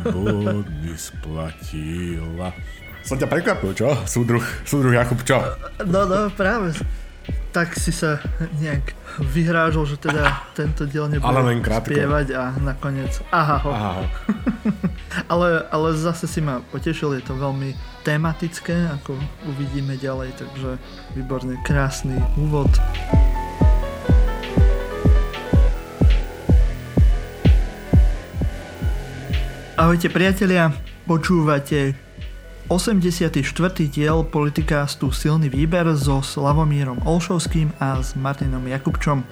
Labor nesplatila. splatila. Som ťa prekvapil, čo? Súdruh, súdruh Jakub, čo? No, no, práve. Tak si sa nejak vyhrážol, že teda tento diel nebude ale len spievať a nakoniec aha ho. Aha ale, ale zase si ma potešil, je to veľmi tematické, ako uvidíme ďalej, takže výborne krásny úvod. Ahojte priatelia, počúvate 84. diel politikástu Silný výber so Slavomírom Olšovským a s Martinom Jakubčom,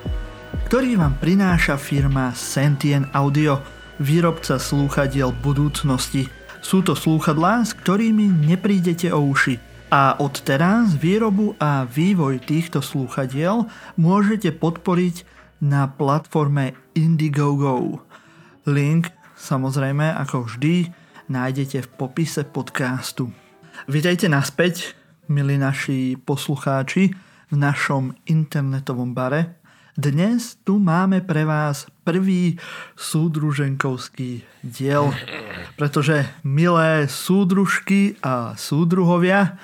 ktorý vám prináša firma Sentien Audio, výrobca slúchadiel budúcnosti. Sú to slúchadlá, s ktorými neprídete o uši. A od teraz výrobu a vývoj týchto slúchadiel môžete podporiť na platforme Indiegogo. Link samozrejme ako vždy nájdete v popise podcastu. Vítajte naspäť, milí naši poslucháči, v našom internetovom bare. Dnes tu máme pre vás prvý súdruženkovský diel, pretože milé súdružky a súdruhovia,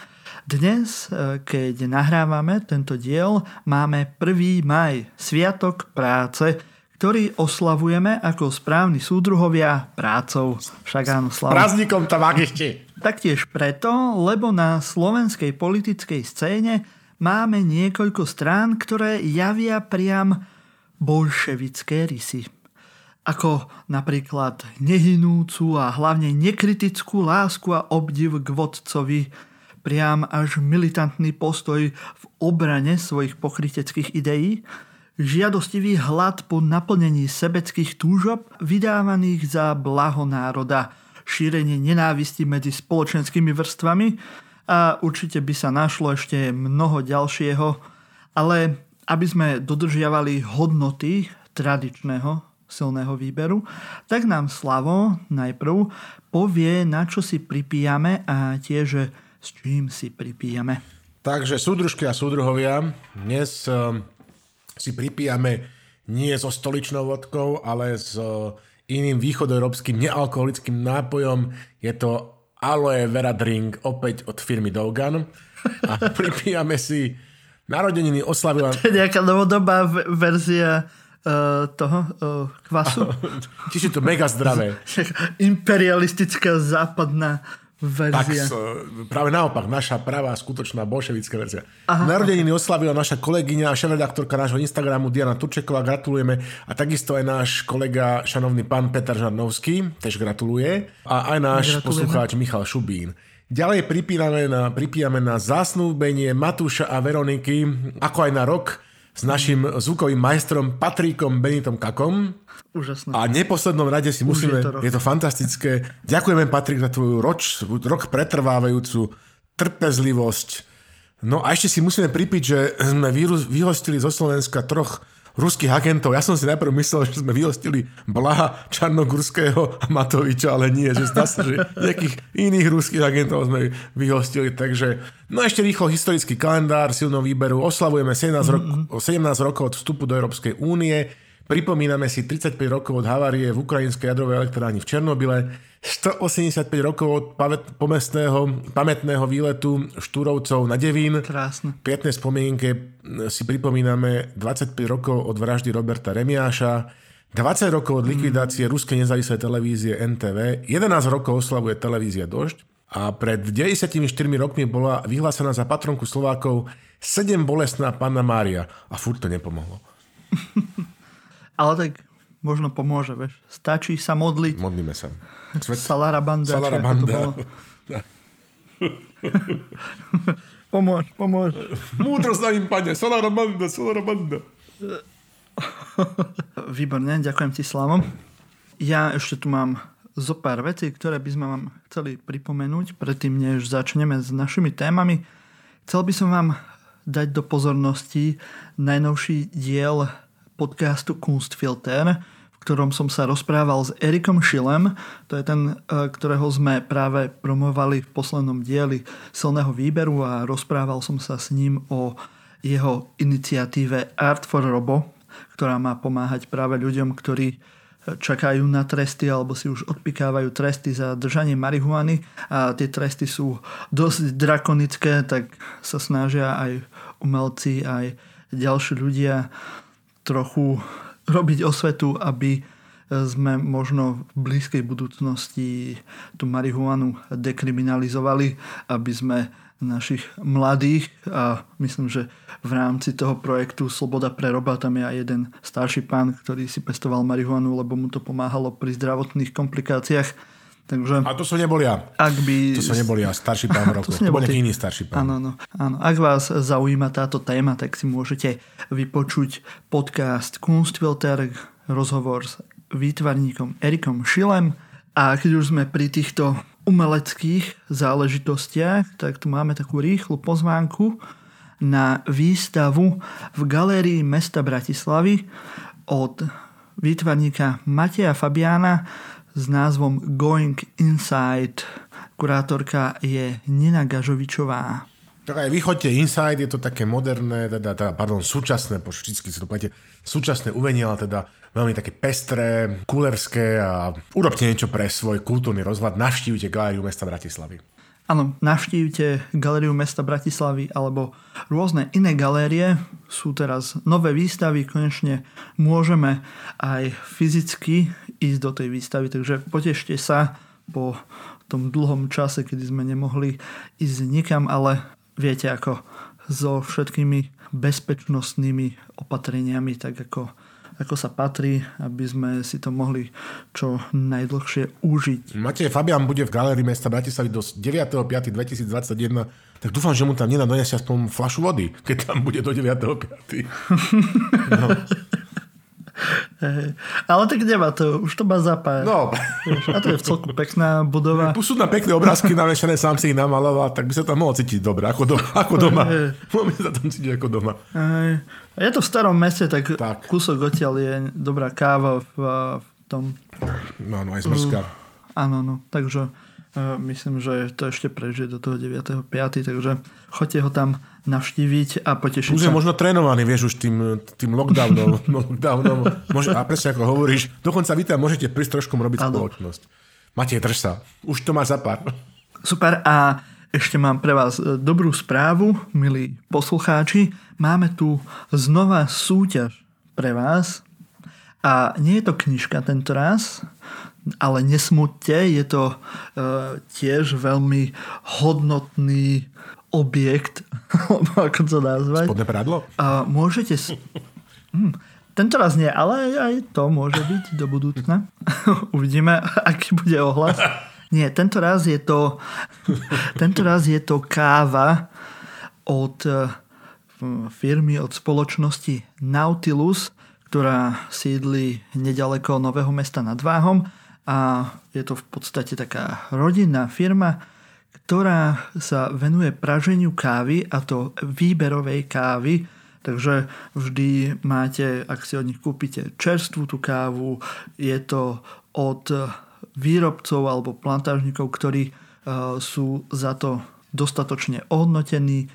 dnes, e, keď nahrávame tento diel, máme 1. maj, Sviatok práce, ktorý oslavujeme ako správni súdruhovia prácou. Však áno, slavu. Prázdnikom ešte. Taktiež preto, lebo na slovenskej politickej scéne máme niekoľko strán, ktoré javia priam bolševické rysy. Ako napríklad nehynúcu a hlavne nekritickú lásku a obdiv k vodcovi, priam až militantný postoj v obrane svojich pokryteckých ideí, žiadostivý hlad po naplnení sebeckých túžob vydávaných za blaho národa, šírenie nenávisti medzi spoločenskými vrstvami a určite by sa našlo ešte mnoho ďalšieho, ale aby sme dodržiavali hodnoty tradičného silného výberu, tak nám Slavo najprv povie, na čo si pripíjame a tiež s čím si pripíjame. Takže súdružky a súdruhovia, dnes um, si pripijame nie so stoličnou vodkou, ale s uh, iným východoeurópskym nealkoholickým nápojom. Je to Aloe Vera Drink, opäť od firmy Dogan. A pripijame si narodeniny oslavila... To je nejaká novodobá verzia uh, toho uh, kvasu. Čiže to mega zdravé. Imperialistická západná verzia. s- práve naopak, naša pravá, skutočná bolševická verzia. Aha. Narodeniny oslavila naša kolegyňa a šéf-redaktorka nášho Instagramu Diana Turčeková, gratulujeme. A takisto aj náš kolega, šanovný pán Peter Žarnovský, tež gratuluje. A aj náš Gratulujeme. poslucháč Michal Šubín. Ďalej pripíname na, pripíjame na zasnúbenie Matúša a Veroniky, ako aj na rok s našim zvukovým majstrom Patríkom Benitom Kakom. Úžasné. A neposlednom rade si musíme, je to rok. je to fantastické, ďakujeme Patrik za tvoju roč, rok pretrvávajúcu trpezlivosť. No a ešte si musíme pripiť, že sme vyhostili zo Slovenska troch ruských agentov. Ja som si najprv myslel, že sme vyhostili Blaha, Čarnogurského a Matoviča, ale nie, že zdá sa, že nejakých iných ruských agentov sme vyhostili. Takže, no ešte rýchlo historický kalendár silnou výberu. Oslavujeme 17, rok, 17 rokov od vstupu do Európskej únie. Pripomíname si 35 rokov od havárie v ukrajinskej jadrovej elektrárni v Černobyle, 185 rokov od pomestného, pamätného výletu Štúrovcov na Devín, Krásne. Pietnej spomienke si pripomíname 25 rokov od vraždy Roberta Remiáša, 20 rokov od likvidácie ruskej nezávislej televízie NTV, 11 rokov oslavuje televízia Dožď a pred 94 rokmi bola vyhlásená za patronku Slovákov 7 bolestná panna Mária a furt to nepomohlo. Ale tak možno pomôže, vieš. Stačí sa modliť. Modlíme sa. Svet... Salara banda. či Salara ako to banda. bolo. Pomôž, pomôž. Múdro za ním, pane, Solara banda, Solara banda. Výborne, ďakujem ti, Slavo. Ja ešte tu mám zo pár vecí, ktoré by sme vám chceli pripomenúť, predtým než začneme s našimi témami. Chcel by som vám dať do pozornosti najnovší diel podcastu Kunstfilter, v ktorom som sa rozprával s Erikom Schillem, to je ten, e, ktorého sme práve promovali v poslednom dieli silného výberu a rozprával som sa s ním o jeho iniciatíve Art for Robo, ktorá má pomáhať práve ľuďom, ktorí čakajú na tresty alebo si už odpikávajú tresty za držanie marihuany. A tie tresty sú dosť drakonické, tak sa snažia aj umelci, aj ďalší ľudia trochu robiť osvetu, aby sme možno v blízkej budúcnosti tú marihuanu dekriminalizovali, aby sme našich mladých a myslím, že v rámci toho projektu Sloboda pre roba tam je aj jeden starší pán, ktorý si pestoval marihuanu, lebo mu to pomáhalo pri zdravotných komplikáciách. Takže, a to som nebol ja. Ak by... To som nebol ja, starší pán Roko. to, to bol nejaký iný starší pán. Áno, áno, áno. Ak vás zaujíma táto téma, tak si môžete vypočuť podcast Kunstfilter, rozhovor s výtvarníkom Erikom Šilem. A keď už sme pri týchto umeleckých záležitostiach, tak tu máme takú rýchlu pozvánku na výstavu v galérii mesta Bratislavy od výtvarníka Mateja Fabiána s názvom Going Inside. Kurátorka je Nina Gažovičová. Tak aj vychodte Inside, je to také moderné, teda, teda pardon, súčasné, po vždycky si to poviete, súčasné umenie, ale teda veľmi také pestré, kulerské a urobte niečo pre svoj kultúrny rozhľad. Navštívite Galériu mesta Bratislavy. Áno, navštívte Galériu mesta Bratislavy alebo rôzne iné galérie. Sú teraz nové výstavy, konečne môžeme aj fyzicky ísť do tej výstavy, takže potešte sa po tom dlhom čase, kedy sme nemohli ísť nikam, ale viete ako so všetkými bezpečnostnými opatreniami, tak ako ako sa patrí, aby sme si to mohli čo najdlhšie užiť. Matej Fabian bude v galérii mesta Bratislavy do 9.5.2021, tak dúfam, že mu tam nedá donesie aspoň flašu vody, keď tam bude do 9.5. No. Hey, ale tak nemá to, už to má zapájať. No. A to je v celku pekná budova. Sú na pekné obrázky navešané, sám si ich namaloval, tak by sa tam mohol cítiť dobre, ako doma. Ako doma. Hey. By sa tam cítiť ako doma. Hey. Je to v starom meste, tak, tak. kúsok odtiaľ je dobrá káva v, v tom... No, no, aj zmrzká. Áno, no, takže uh, myslím, že to ešte prežije do toho 9.5., takže choďte ho tam navštíviť a potešiť už je možno trénovaný, vieš, už tým, tým lockdownom. lockdownom. Môže, a presne ako hovoríš, dokonca vy tam môžete prísť trošku robiť ano. spoločnosť. Matej, drž sa. Už to má za pár. Super a ešte mám pre vás e, dobrú správu, milí poslucháči. Máme tu znova súťaž pre vás. A nie je to knižka tento raz, ale nesmúďte, je to uh, tiež veľmi hodnotný objekt, ako to nazvať. Spodné prádlo? A môžete... Hm, tento raz nie, ale aj to môže byť do budúcna. Uvidíme, aký bude ohlas. Nie, tento raz je to, tento raz je to káva od eh, firmy, od spoločnosti Nautilus, ktorá sídli nedaleko Nového mesta nad Váhom a je to v podstate taká rodinná firma, ktorá sa venuje praženiu kávy a to výberovej kávy. Takže vždy máte, ak si od nich kúpite čerstvú tú kávu, je to od výrobcov alebo plantážnikov, ktorí e, sú za to dostatočne ohodnotení, e,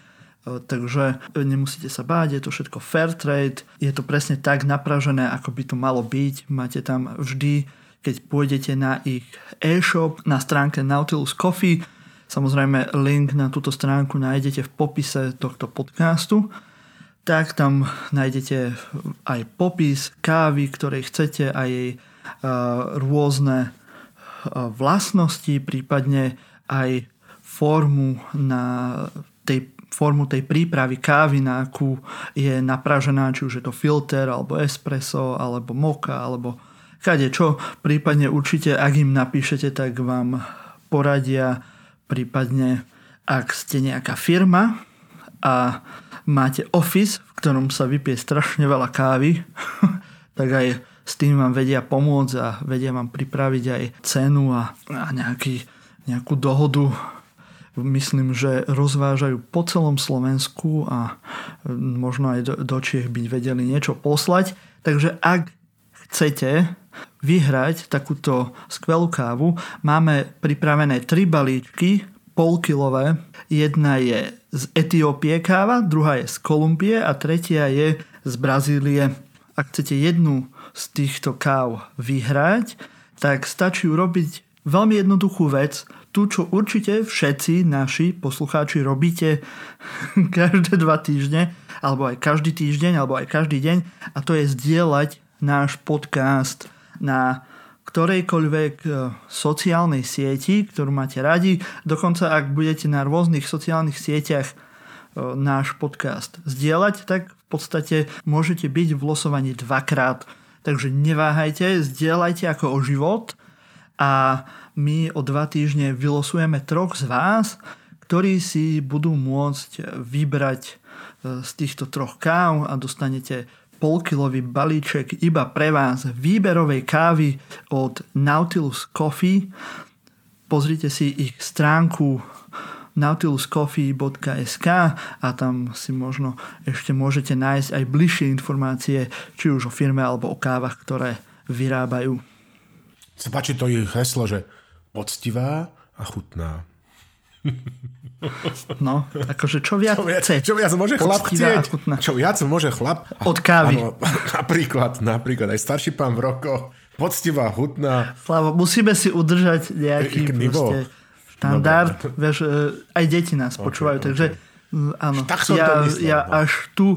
takže nemusíte sa báť, je to všetko fair trade, je to presne tak napražené, ako by to malo byť. Máte tam vždy, keď pôjdete na ich e-shop, na stránke Nautilus Coffee, Samozrejme, link na túto stránku nájdete v popise tohto podcastu. Tak tam nájdete aj popis kávy, ktorej chcete, a jej rôzne vlastnosti, prípadne aj formu na tej formu tej prípravy kávy, na akú je napražená, či už je to filter, alebo espresso, alebo moka, alebo kade čo. Prípadne určite, ak im napíšete, tak vám poradia prípadne ak ste nejaká firma a máte office, v ktorom sa vypije strašne veľa kávy, tak aj s tým vám vedia pomôcť a vedia vám pripraviť aj cenu a, a nejaký, nejakú dohodu. Myslím, že rozvážajú po celom Slovensku a možno aj do, do Čiech byť vedeli niečo poslať. Takže ak chcete vyhrať takúto skvelú kávu, máme pripravené tri balíčky polkilové. Jedna je z Etiópie káva, druhá je z Kolumbie a tretia je z Brazílie. ak chcete jednu z týchto káv vyhrať, tak stačí urobiť veľmi jednoduchú vec, tu, čo určite všetci naši poslucháči robíte každé dva týždne, alebo aj každý týždeň, alebo aj každý deň, a to je zdieľať náš podcast na ktorejkoľvek e, sociálnej sieti, ktorú máte radi. Dokonca ak budete na rôznych sociálnych sieťach e, náš podcast zdieľať, tak v podstate môžete byť v losovaní dvakrát. Takže neváhajte, zdieľajte ako o život a my o dva týždne vylosujeme troch z vás, ktorí si budú môcť vybrať e, z týchto troch káv a dostanete polkilový balíček iba pre vás výberovej kávy od Nautilus Coffee. Pozrite si ich stránku nautiluscoffee.sk a tam si možno ešte môžete nájsť aj bližšie informácie, či už o firme alebo o kávach, ktoré vyrábajú. Sa páči to ich heslo, že poctivá a chutná. No, akože čo viac, čo viac chce. Čo viac môže chlap chcieť? Čo viac môže chlap? Od kávy. Áno, napríklad, napríklad aj starší pán v rokoch, poctivá, hutná. Slavo, musíme si udržať nejaký proste štandard. Dobre. Vieš, e, aj deti nás okay, počúvajú, okay. takže áno. Tak som ja, to myslel, ja no. až tu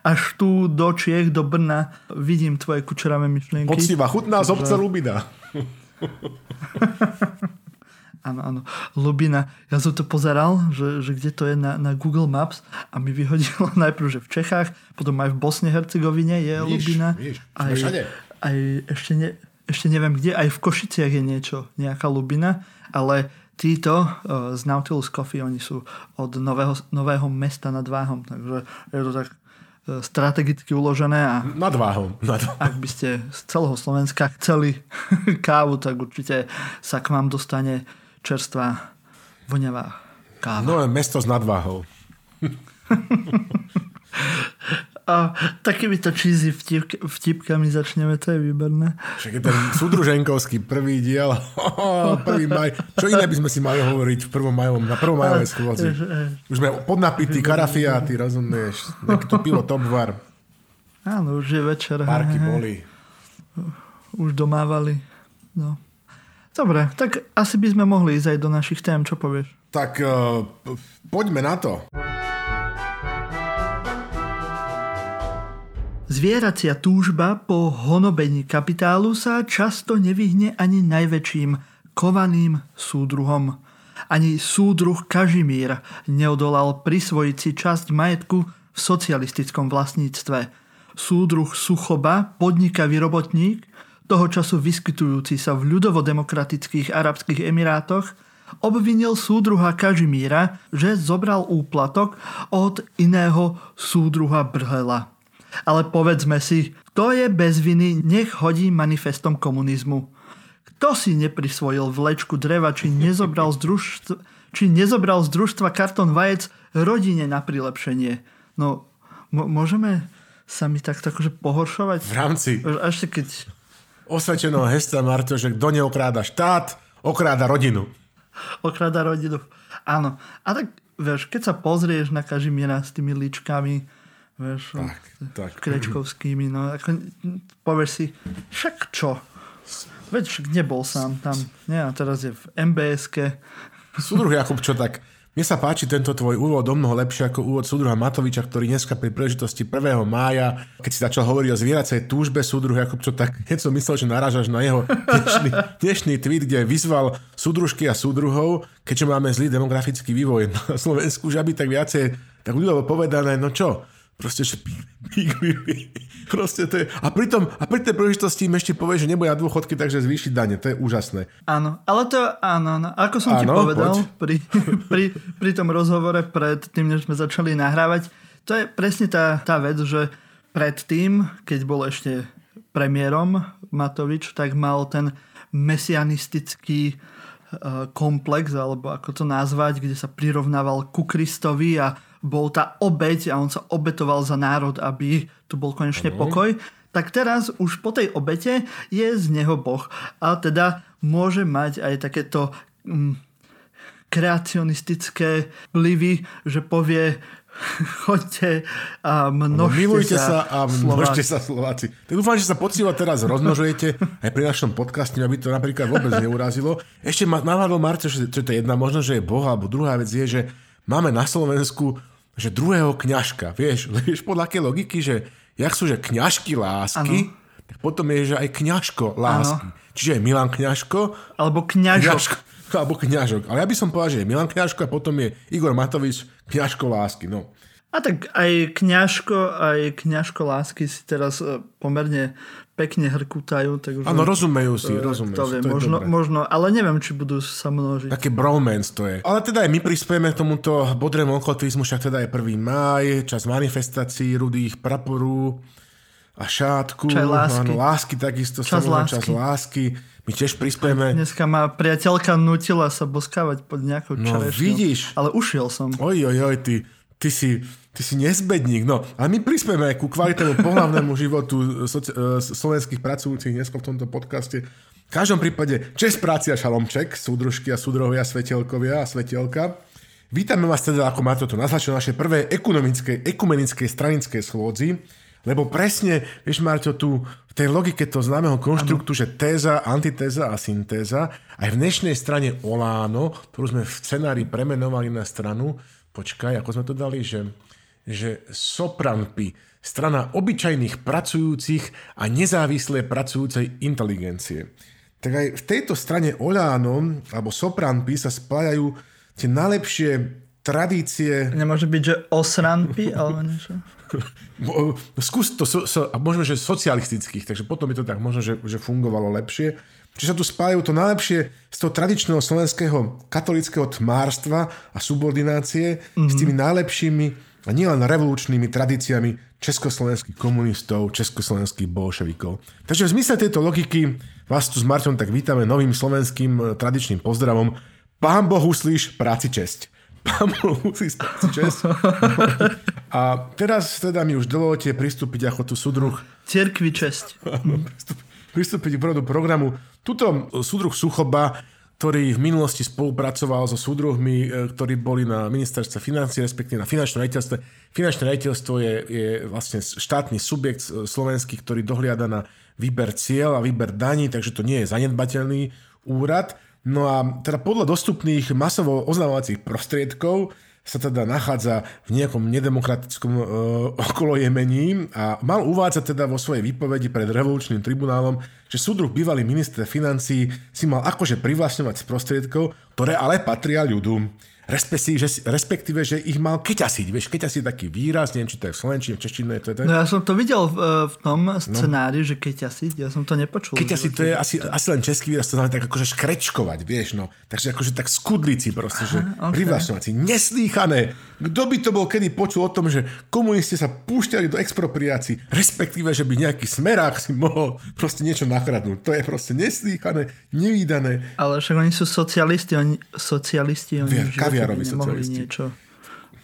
až tu do Čiech, do Brna vidím tvoje kučeravé myšlienky. Poctivá, chutná z obce Lubina. Áno, áno. Lubina. Ja som to pozeral, že, že kde to je na, na Google Maps a mi vyhodilo najprv, že v Čechách, potom aj v Bosne Hercegovine je víš, Lubina. Víš, aj, aj ešte, ne, ešte neviem kde, aj v Košiciach je niečo, nejaká Lubina, ale títo uh, z Nautilus Coffee, oni sú od nového, nového mesta nad Váhom, takže je to tak uh, strategicky uložené a nad váhom, nad ak by ste z celého Slovenska chceli kávu, tak určite sa k vám dostane čerstvá, voňavá káva. No, mesto s nadváhou. A takýmito cheesy vtip, vtipkami začneme, to je výborné. Však je ten súdruženkovský prvý diel, prvý maj. Čo iné by sme si mali hovoriť v prvom majovom, na prvom majovej schôdzi. Už sme podnapití, karafiáty, rozumieš? Nejaký to pivo topvar. Áno, už je večer. Parky boli. Už domávali. No. Dobre, tak asi by sme mohli ísť aj do našich tém, čo povieš? Tak uh, poďme na to. Zvieracia túžba po honobení kapitálu sa často nevyhne ani najväčším kovaným súdruhom. Ani súdruh Kažimír neodolal prisvojiť si časť majetku v socialistickom vlastníctve. Súdruh Suchoba, podnikavý robotník, toho času vyskytujúci sa v ľudovodemokratických arabských emirátoch, obvinil súdruha Kažimíra, že zobral úplatok od iného súdruha Brhela. Ale povedzme si, kto je bez viny, nech hodí manifestom komunizmu. Kto si neprisvojil vlečku dreva, či nezobral z družstva, či nezobral z družstva karton vajec rodine na prilepšenie. No, m- môžeme sa mi takto akože pohoršovať? V rámci. Ešte keď osvedčeného hesta Marto, že kto neokráda štát, okráda rodinu. Okráda rodinu. Áno. A tak, vieš, keď sa pozrieš na Kažimiera s tými líčkami, vieš, tak, tak. krečkovskými, no, ako, povieš si, však čo? Veď však nebol sám tam. Nie, a teraz je v MBSke. Súdruh Jakub, čo tak mne sa páči tento tvoj úvod o mnoho lepšie ako úvod súdruha Matoviča, ktorý dneska pri príležitosti 1. mája, keď si začal hovoriť o zvieracej túžbe súdruh čo tak keď som myslel, že narážaš na jeho dnešný, dnešný tweet, kde vyzval súdružky a súdruhov, keďže máme zlý demografický vývoj na Slovensku, že aby tak viacej, tak ľudovo povedané, no čo, Proste, že Proste to je... A, pritom, a pri tej príležitosti im ešte povie, že nebude na dôchodky, takže zvýšiť dane. To je úžasné. Áno, ale to áno, áno. Ako som áno, ti povedal pri, pri, pri tom rozhovore pred tým, než sme začali nahrávať, to je presne tá, tá vec, že predtým, keď bol ešte premiérom Matovič, tak mal ten mesianistický uh, komplex, alebo ako to nazvať, kde sa prirovnával ku Kristovi a bol tá obeď a on sa obetoval za národ, aby tu bol konečne ano. pokoj, tak teraz už po tej obete je z neho Boh. A teda môže mať aj takéto mm, kreacionistické vplyvy, že povie Choďte a množte Milujte sa, sa a množte sa Slováci. Tak dúfam, že sa poctivo teraz rozmnožujete aj pri našom podcaste, aby to napríklad vôbec neurazilo. Ešte ma navádol Marce, že to je jedna možnosť, že je Boh, alebo druhá vec je, že máme na Slovensku že druhého kňažka. Vieš, vieš podľa akej logiky, že jak sú, že kňažky lásky, ano. tak potom je, že aj kňažko lásky. Ano. Čiže je Milan Kňažko. Alebo kňažok. kňažko alebo kňažok. Ale ja by som povedal, že je Milan Kňažko a potom je Igor Matovič kňažko lásky. No. A tak aj kňažko, aj kňažko lásky si teraz e, pomerne pekne hrkutajú. Áno, rozumejú si, rozumejú to si. Vie, to možno, možno, ale neviem, či budú sa množiť. Také bromance to je. Ale teda aj my prispieme k tomuto bodrému okoltizmu, však teda je 1. máj, čas manifestácií, rudých praporu a šátku. Čas lásky. Áno, lásky takisto. Čas lásky. Čas lásky. My tiež prispieme. Dneska ma priateľka nutila sa boskávať pod nejakou no, čerešňou. vidíš. Ale ušiel som. Oj, oj, oj, ty, ty si, ty si nezbedník. No, a my prispieme ku kvalitnému pohľavnému životu soci- uh, slovenských pracujúcich dnes v tomto podcaste. V každom prípade čest práci a šalomček, súdružky a súdruhovia, svetelkovia a svetelka. Vítame vás teda, ako máte to naznačilo, našej prvej ekonomickej, ekumenickej stranickej schôdzi, lebo presne, vieš Marťo, tu v tej logike toho známeho konštruktu, ano. že téza, antitéza a syntéza, aj v dnešnej strane Oláno, ktorú sme v scenári premenovali na stranu, počkaj, ako sme to dali, že, že Sopranpi, strana obyčajných pracujúcich a nezávislé pracujúcej inteligencie. Tak aj v tejto strane Oláno, alebo Sopranpi sa spájajú tie najlepšie tradície... Nemôže byť, že osranpi, alebo niečo? skús to, so, so, a možno, že socialistických, takže potom by to tak možno, že, že fungovalo lepšie. Čiže sa tu spájajú to najlepšie z toho tradičného slovenského katolického tmárstva a subordinácie mm-hmm. s tými najlepšími a nielen revolučnými tradíciami československých komunistov, československých bolševikov. Takže v zmysle tejto logiky vás tu s Marťom tak vítame novým slovenským eh, tradičným pozdravom. Pán Boh uslíš, práci česť. Pán Boh musí spať čest. A teraz teda mi už dovolte pristúpiť ako tu súdruh. Cirkvi česť. pristúpiť k produ programu. Tuto súdruh Suchoba, ktorý v minulosti spolupracoval so súdruhmi, e, ktorí boli na ministerstve financí, respektíve na finančnom rejiteľstve. Finančné rejiteľstvo je, je vlastne štátny subjekt slovenský, ktorý dohliada na výber cieľ a výber daní, takže to nie je zanedbateľný úrad. No a teda podľa dostupných masovo oznamovacích prostriedkov sa teda nachádza v nejakom nedemokratickom e, okolojemení a mal uvádzať teda vo svojej výpovedi pred revolučným tribunálom, že súdruh bývalý minister financí si mal akože privlastňovať z prostriedkov, ktoré ale patria ľudu respektíve, že, ich mal keťasiť. Vieš, keťasiť taký výraz, neviem, či to je v slovenčine, v češtine. To je to... No ja som to videl v, e, v tom no. scenári, no. že keťasiť, ja som to nepočul. Keťasiť to je asi, asi len český výraz, to znamená tak akože škrečkovať, vieš, no. Takže akože tak skudlici proste, Aha, že okay. privlačňovať si. Neslýchané. Kto by to bol kedy počul o tom, že komunisti sa púšťali do expropriácií, respektíve, že by nejaký smerák si mohol proste niečo nakradnúť. To je proste neslýchané, nevýdané. Ale však oni sú socialisti, oni, socialisti, oni Vie, kaviarovi socialisti. Niečo.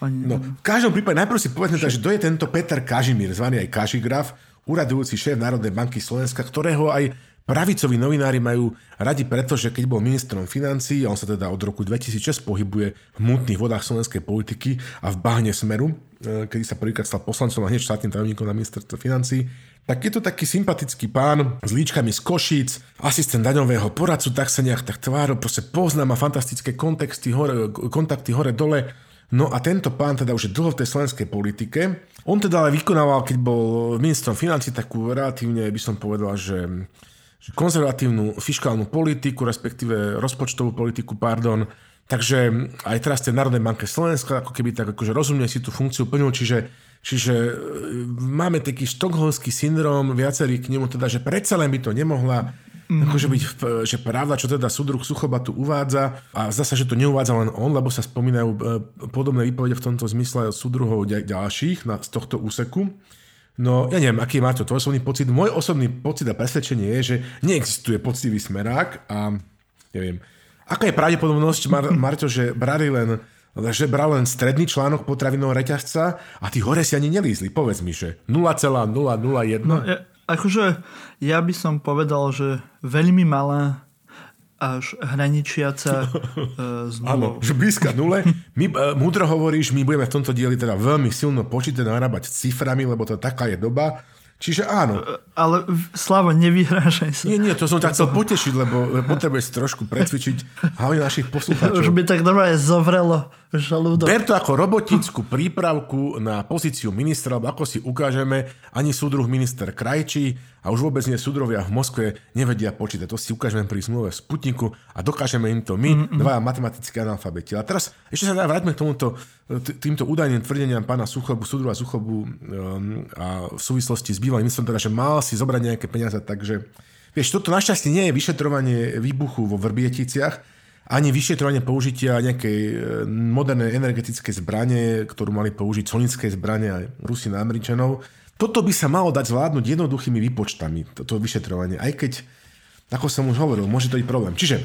Oni, no, v každom prípade najprv si povedzme, že kto je tento Peter Kažimír, zvaný aj Kažigraf, úradujúci šéf Národnej banky Slovenska, ktorého aj pravicoví novinári majú radi, pretože keď bol ministrom financí, a on sa teda od roku 2006 pohybuje v mutných vodách slovenskej politiky a v bahne smeru, e, kedy sa prvýkrát stal poslancom a hneď štátnym tajomníkom na ministerstve financí, tak je to taký sympatický pán s líčkami z Košíc, asistent daňového poradcu, tak sa nejak tak tváril, proste pozná, má fantastické kontexty, hore, kontakty hore-dole. No a tento pán teda už je dlho v tej slovenskej politike. On teda ale vykonával, keď bol ministrom financí, takú relatívne, by som povedal, že, že konzervatívnu fiskálnu politiku, respektíve rozpočtovú politiku, pardon. Takže aj teraz tej Národnej banke Slovenska, ako keby tak akože rozumne si tú funkciu plnil, čiže Čiže e, máme taký štokholmský syndrom, viacerí k nemu teda, že predsa len by to nemohla mm-hmm. akože byť, že pravda, čo teda súdruh Suchoba tu uvádza a zdá sa, že to neuvádza len on, lebo sa spomínajú e, podobné výpovede v tomto zmysle od súdruhov ďalších na, z tohto úseku. No, ja neviem, aký máte tvoj osobný pocit. Môj osobný pocit a presvedčenie je, že neexistuje poctivý smerák a neviem, aká je pravdepodobnosť, Mar- Marťo, že brali len že bral len stredný článok potravinového reťazca a tí hore si ani nelízli. Povedz mi, že 0,001. No, ja, akože ja by som povedal, že veľmi malá až hraničiaca e, z Áno, že blízka nule. My, uh, múdro hovoríš, my budeme v tomto dieli teda veľmi silno počítať narábať s ciframi, lebo to taká je doba. Čiže áno. Ale Slavo, nevyhrážaj sa. Nie, nie, to som ťa chcel potešiť, lebo potrebuješ trošku precvičiť hlavne našich poslucháčov. Už by tak normálne zovrelo žalúdok. Ber to ako robotickú prípravku na pozíciu ministra, lebo ako si ukážeme, ani súdruh minister Krajčí a už vôbec nie súdrovia v Moskve nevedia počítať. To si ukážeme pri zmluve Sputniku a dokážeme im to my, mm-hmm. dva matematické analfabeti. A teraz ešte sa vráťme k tomuto, týmto údajným tvrdeniam pána Suchobu, súdruha Suchobu um, a v súvislosti s bývalým ministrom, teda, že mal si zobrať nejaké peniaze, takže vieš, toto našťastie nie je vyšetrovanie výbuchu vo Vrbieticiach, ani vyšetrovanie použitia nejakej e, modernej energetickej zbrane, ktorú mali použiť sonické zbrane aj Rusi na Američanov. Toto by sa malo dať zvládnuť jednoduchými výpočtami, toto vyšetrovanie, aj keď, ako som už hovoril, môže to byť problém. Čiže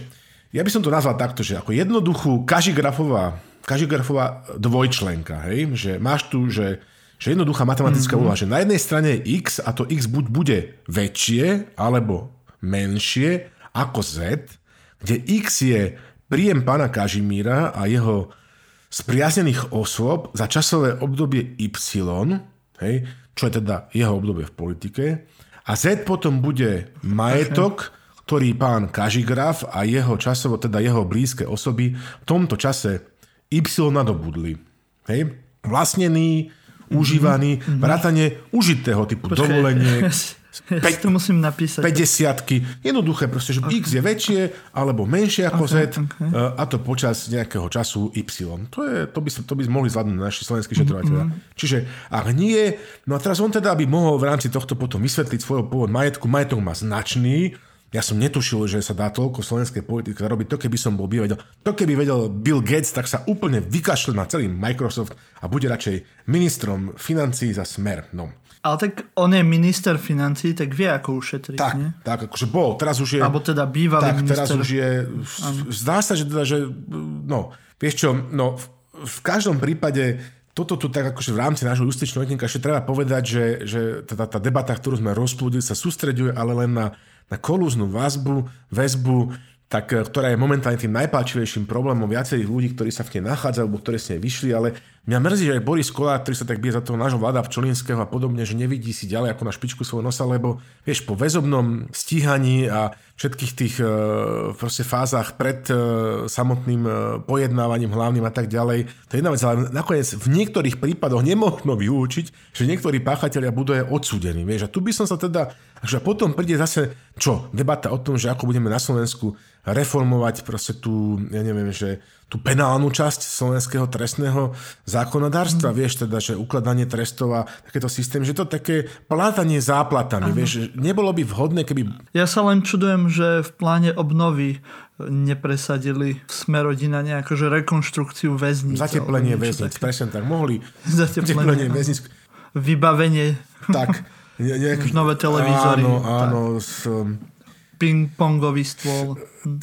ja by som to nazval takto, že ako jednoduchú kažigrafová, kažigrafová dvojčlenka, hej? že máš tu, že že jednoduchá matematická mm-hmm. úloha, že na jednej strane je x a to x buď bude väčšie alebo menšie ako z, kde x je príjem pána Kažimíra a jeho spriaznených osôb za časové obdobie Y, hej, čo je teda jeho obdobie v politike, a Z potom bude majetok, ktorý pán Kažigraf a jeho časovo, teda jeho blízke osoby v tomto čase Y nadobudli. Hej? Vlastnený, užívaný, mm-hmm. vrátanie užitého typu Počkej. dovolenie, Ja Pe- to musím napísať. 50 Jednoduché proste, že okay. x je väčšie alebo menšie ako okay, z okay. a to počas nejakého času y. To, je, to, by, to by mohli zvládnuť naši slovenskí šetrovateľia. Mm-hmm. Čiže ak nie, no a teraz on teda by mohol v rámci tohto potom vysvetliť svojho pôvod majetku. Majetok má značný, ja som netušil, že sa dá toľko slovenskej politiky robiť. To keby som bol by vedel. To keby vedel Bill Gates, tak sa úplne vykašle na celý Microsoft a bude radšej ministrom financí za smer. No. Ale tak on je minister financí, tak vie, ako ušetriť, tak, nie? Tak, akože bol. Teraz už je... Alebo teda bývalý tak, minister. teraz už je... Ano. Zdá sa, že teda, že... No, vieš čo, no, v, v každom prípade toto tu tak akože v rámci nášho justičného etnika ešte treba povedať, že, že teda tá debata, ktorú sme rozplúdili, sa sústreďuje ale len na, na kolúznu väzbu, väzbu tak, eh, ktorá je momentálne tým najpáčivejším problémom viacerých ľudí, ktorí sa v nej nachádzajú, alebo ktorí z nej vyšli, ale mňa mrzí, že aj Boris Kolár, ktorý sa tak bije za toho nášho vláda Čolinského a podobne, že nevidí si ďalej ako na špičku svojho nosa, lebo vieš, po väzobnom stíhaní a všetkých tých e, fázach pred e, samotným e, pojednávaním hlavným a tak ďalej. To je jedna vec, ale nakoniec v niektorých prípadoch nemožno vylúčiť, že niektorí páchatelia budú aj odsúdení. Vieš, a tu by som sa teda, že potom príde zase čo? Debata o tom, že ako budeme na Slovensku reformovať proste tú, ja neviem, že tú penálnu časť slovenského trestného zákonodárstva, mm. vieš teda, že ukladanie trestov a takéto systém, že to také plátanie záplatami, Aha. vieš, nebolo by vhodné, keby... Ja sa len čudujem, že v pláne obnovy nepresadili smerodina nejakú že rekonštrukciu väzníc. Zateplenie väzníc, presne tak. Mohli zateplenie väzníc. Vybavenie. Tak. Nejak... Už nové televízory. Áno, áno. S, ping-pongový stôl.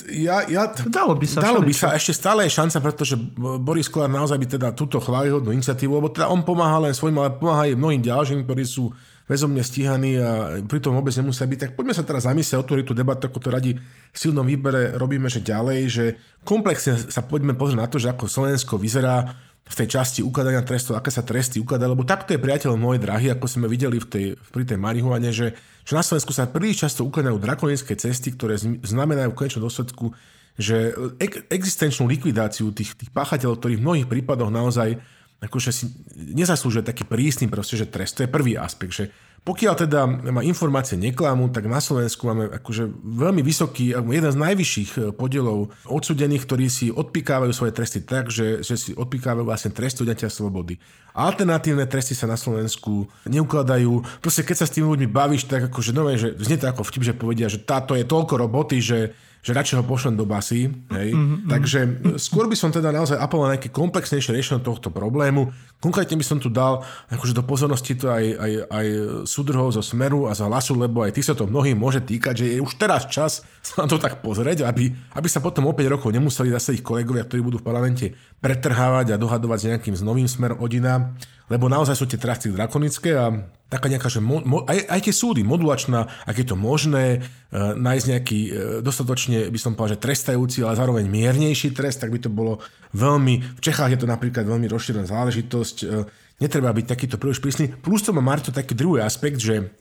Ja, ja, dalo by sa. Dalo by sa, ešte stále je šanca, pretože Boris Kolár naozaj by teda túto chválihodnú iniciatívu, lebo teda on pomáha len svojim, ale pomáha aj mnohým ďalším, ktorí sú väzomne stíhaní a pritom vôbec nemusia byť. Tak poďme sa teraz zamyslieť, otvoriť tú debatu, ako to radi v silnom výbere robíme, že ďalej, že komplexne sa poďme pozrieť na to, že ako Slovensko vyzerá v tej časti ukladania trestov, aké sa tresty ukladajú, lebo takto je priateľ môj drahý, ako sme videli v tej, pri tej marihuane, že, že na Slovensku sa príliš často ukladajú drakonické cesty, ktoré znamenajú v konečnom dôsledku, že ek, existenčnú likvidáciu tých, tých páchateľov, ktorí v mnohých prípadoch naozaj akože si nezaslúžia taký prísny proste, že trest. To je prvý aspekt, že pokiaľ teda má informácie neklamú, tak na Slovensku máme akože veľmi vysoký, jeden z najvyšších e, podielov odsudených, ktorí si odpikávajú svoje tresty tak, že, že si odpikávajú vlastne tresty odňatia slobody. Alternatívne tresty sa na Slovensku neukladajú. Proste keď sa s tými ľuďmi bavíš, tak akože, no, že znie to ako vtip, že povedia, že táto je toľko roboty, že že radšej ho pošlem do basy. Hej. Mm-hmm. Takže skôr by som teda naozaj apeloval na nejaké komplexnejšie riešenie tohto problému. Konkrétne by som tu dal akože do pozornosti to aj, aj, aj súdrhov zo Smeru a za hlasu, lebo aj ty sa to mnohým môže týkať, že je už teraz čas sa na to tak pozrieť, aby, aby sa potom o 5 rokov nemuseli zase ich kolegovia, ktorí budú v parlamente pretrhávať a dohadovať s nejakým s novým smerom odinám, lebo naozaj sú tie trasty drakonické a taká nejaká, že mo, mo, aj, aj tie súdy, modulačná, ak je to možné, e, nájsť nejaký e, dostatočne, by som povedal, že trestajúci, ale zároveň miernejší trest, tak by to bolo veľmi, v Čechách je to napríklad veľmi rozšírená záležitosť, e, netreba byť takýto príliš prísny. Plus to má Marto taký druhý aspekt, že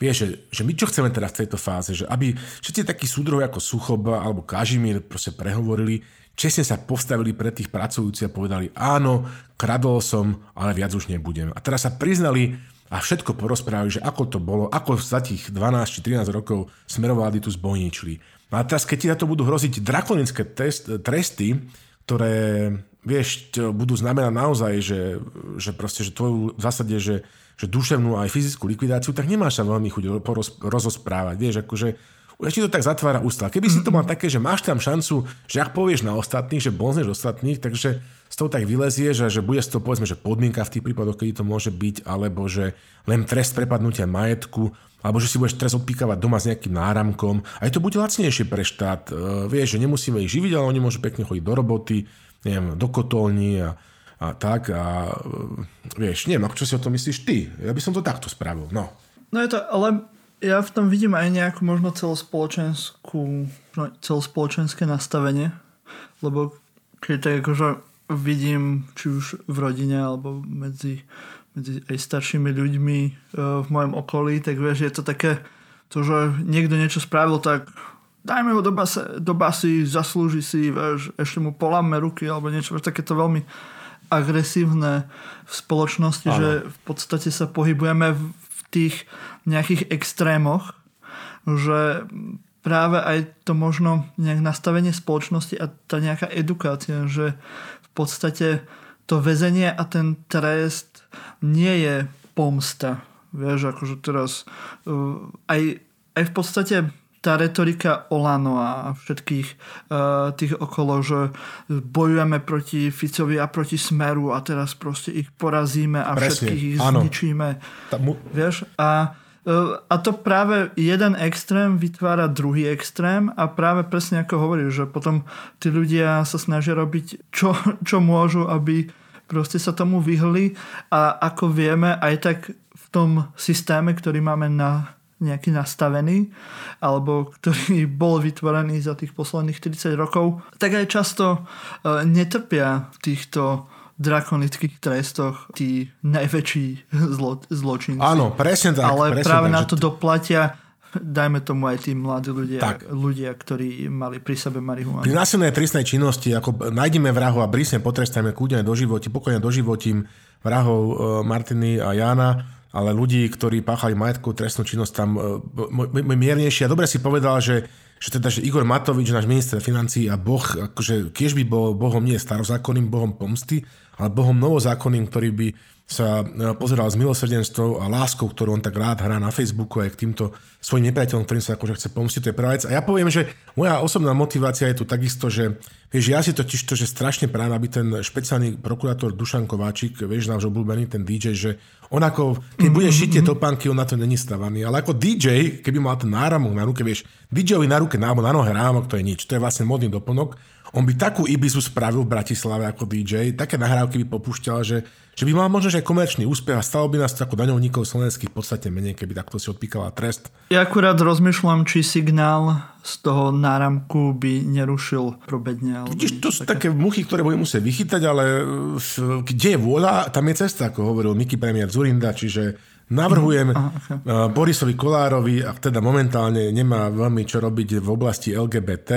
Vieš, že, že my čo chceme teda v tejto fáze, že aby všetci takí súdrovi ako Suchoba alebo Kažimír proste prehovorili, čestne sa postavili pred tých pracujúcich a povedali áno, kradol som, ale viac už nebudem. A teraz sa priznali a všetko porozprávali, že ako to bolo, ako za tých 12 či 13 rokov smerovali tu zbojničili. No a teraz, keď ti na to budú hroziť drakonické test, tresty, ktoré, vieš, budú znamenať naozaj, že, že proste, že tvoju v zásade, že že duševnú aj fyzickú likvidáciu, tak nemáš sa veľmi chuť roz, rozosprávať. Vieš, akože už ti to tak zatvára ústa. Keby si to mal také, že máš tam šancu, že ak povieš na ostatných, že bonzneš ostatných, takže toho tak vylezieš a že bude z toho povedzme, že podmienka v tých prípadoch, kedy to môže byť, alebo že len trest prepadnutia majetku, alebo že si budeš trest odpíkavať doma s nejakým náramkom. Aj to bude lacnejšie pre štát. Uh, vieš, že nemusíme ich živiť, ale oni môžu pekne chodiť do roboty, neviem, do kotolní a a tak a vieš, neviem, ako čo si o tom myslíš ty. Ja by som to takto spravil, no. No je to, ale ja v tom vidím aj nejakú možno celospoločenskú, celospoločenské nastavenie, lebo keď tak akože vidím, či už v rodine alebo medzi, medzi aj staršími ľuďmi e, v mojom okolí, tak vieš, je to také, to, že niekto niečo spravil, tak dajme ho do, base, do basy, zaslúži si, vieš, ešte mu poláme ruky alebo niečo, vieš, také to veľmi agresívne v spoločnosti, ano. že v podstate sa pohybujeme v tých nejakých extrémoch, že práve aj to možno nejak nastavenie spoločnosti a tá nejaká edukácia, že podstate to väzenie a ten trest nie je pomsta. Vieš, akože teraz uh, aj, aj v podstate tá retorika Olano a všetkých uh, tých okolo, že bojujeme proti Ficovi a proti Smeru a teraz proste ich porazíme a Presne, všetkých ich áno. zničíme. Mu... Vieš? A, a to práve jeden extrém vytvára druhý extrém a práve presne ako hovoríš, že potom tí ľudia sa snažia robiť čo, čo môžu, aby proste sa tomu vyhli. A ako vieme aj tak v tom systéme, ktorý máme na nejaký nastavený, alebo ktorý bol vytvorený za tých posledných 30 rokov, tak aj často uh, netrpia v týchto drakonických trestoch tí najväčší zlo, zločinci. Áno, presne tak. Ale presne práve tak, na to to... doplatia dajme tomu aj tí mladí ľudia, tak. ľudia, ktorí mali pri sebe marihuanu. Pri násilnej trestnej činnosti, ako nájdeme vrahu a brísne potrestajme kľudne do životi, pokojne doživotím vrahov uh, Martiny a Jana, ale ľudí, ktorí páchali majetkovú trestnú činnosť tam e, miernejšie. A dobre si povedal, že, že teda, že Igor Matovič, náš minister financí a Boh, akože kiež by bol Bohom nie starozákonným Bohom pomsty, ale Bohom novozákonným, ktorý by sa e, pozeral s milosrdenstvom a láskou, ktorú on tak rád hrá na Facebooku aj k týmto svojim nepriateľom, ktorým sa akože chce pomstiť, to je prvá vec. A ja poviem, že moja osobná motivácia je tu takisto, že vieš, ja si totiž to, že strašne práve, aby ten špeciálny prokurátor Dušan Kováčik, vieš, náš obľúbený ten DJ, že on ako, keď bude šiť tie topánky, on na to není stavaný. Ale ako DJ, keby mal ten náramok na ruke, vieš, DJ-ovi na ruke, na, na nohe rámok, to je nič. To je vlastne modný doplnok. On by takú Ibizu spravil v Bratislave ako DJ, také nahrávky by popúšťal, že, že by mal možno že aj komerčný úspech a stalo by nás to ako daňovníkov slovenských v podstate menej, keby takto si odpíkala trest. Ja akurát rozmýšľam, či signál z toho náramku by nerušil probedne. Vidíš, to sú také muchy, ktoré budeme musieť vychytať, ale kde je vôľa, tam je cesta, ako hovoril Miky premiér Zurinda, čiže Navrhujem Aha, okay. Borisovi Kolárovi, ak teda momentálne nemá veľmi čo robiť v oblasti LGBT,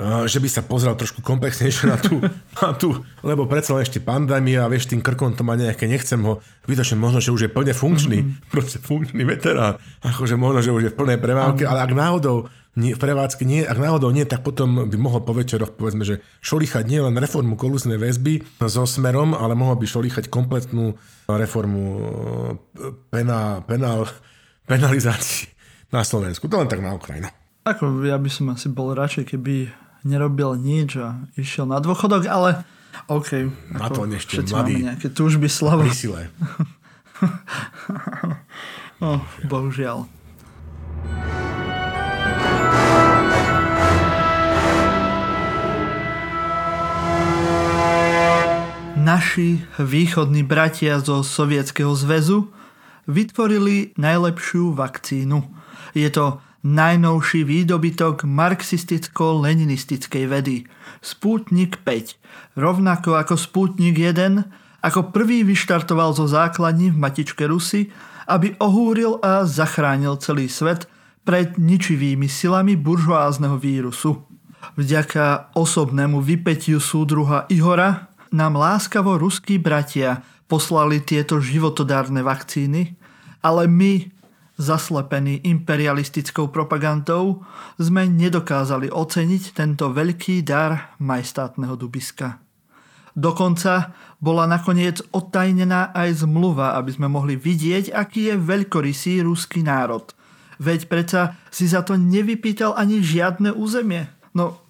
že by sa pozrel trošku komplexnejšie na tú, na tú lebo predsa len ešte pandémia a vieš, tým krkom to má nejaké, nechcem ho vytočne, možno, že už je plne funkčný, mm-hmm. proste funkčný veterán, akože možno, že už je v plnej premávke, ale ak náhodou nie, v prevádzke nie, ak náhodou nie, tak potom by mohol po večeroch, povedzme, že šolichať nie len reformu kolusnej väzby so smerom, ale mohol by šolichať kompletnú reformu penál, penál, penalizácii na Slovensku. To len tak na Ukrajinu. Ako ja by som asi bol radšej, keby nerobil nič a išiel na dôchodok, ale OK. Na to ešte mladý. máme nejaké túžby slava. Pri sile. oh, bohužiaľ. Naši východní bratia zo Sovietskeho zväzu vytvorili najlepšiu vakcínu. Je to najnovší výdobytok marxisticko-leninistickej vedy. Sputnik 5. Rovnako ako Sputnik 1, ako prvý vyštartoval zo základní v matičke Rusy, aby ohúril a zachránil celý svet pred ničivými silami buržoázneho vírusu. Vďaka osobnému vypetiu súdruha Ihora nám láskavo ruskí bratia poslali tieto životodárne vakcíny, ale my, zaslepení imperialistickou propagandou, sme nedokázali oceniť tento veľký dar majestátneho dubiska. Dokonca bola nakoniec odtajnená aj zmluva, aby sme mohli vidieť, aký je veľkorysý ruský národ. Veď predsa si za to nevypýtal ani žiadne územie. No,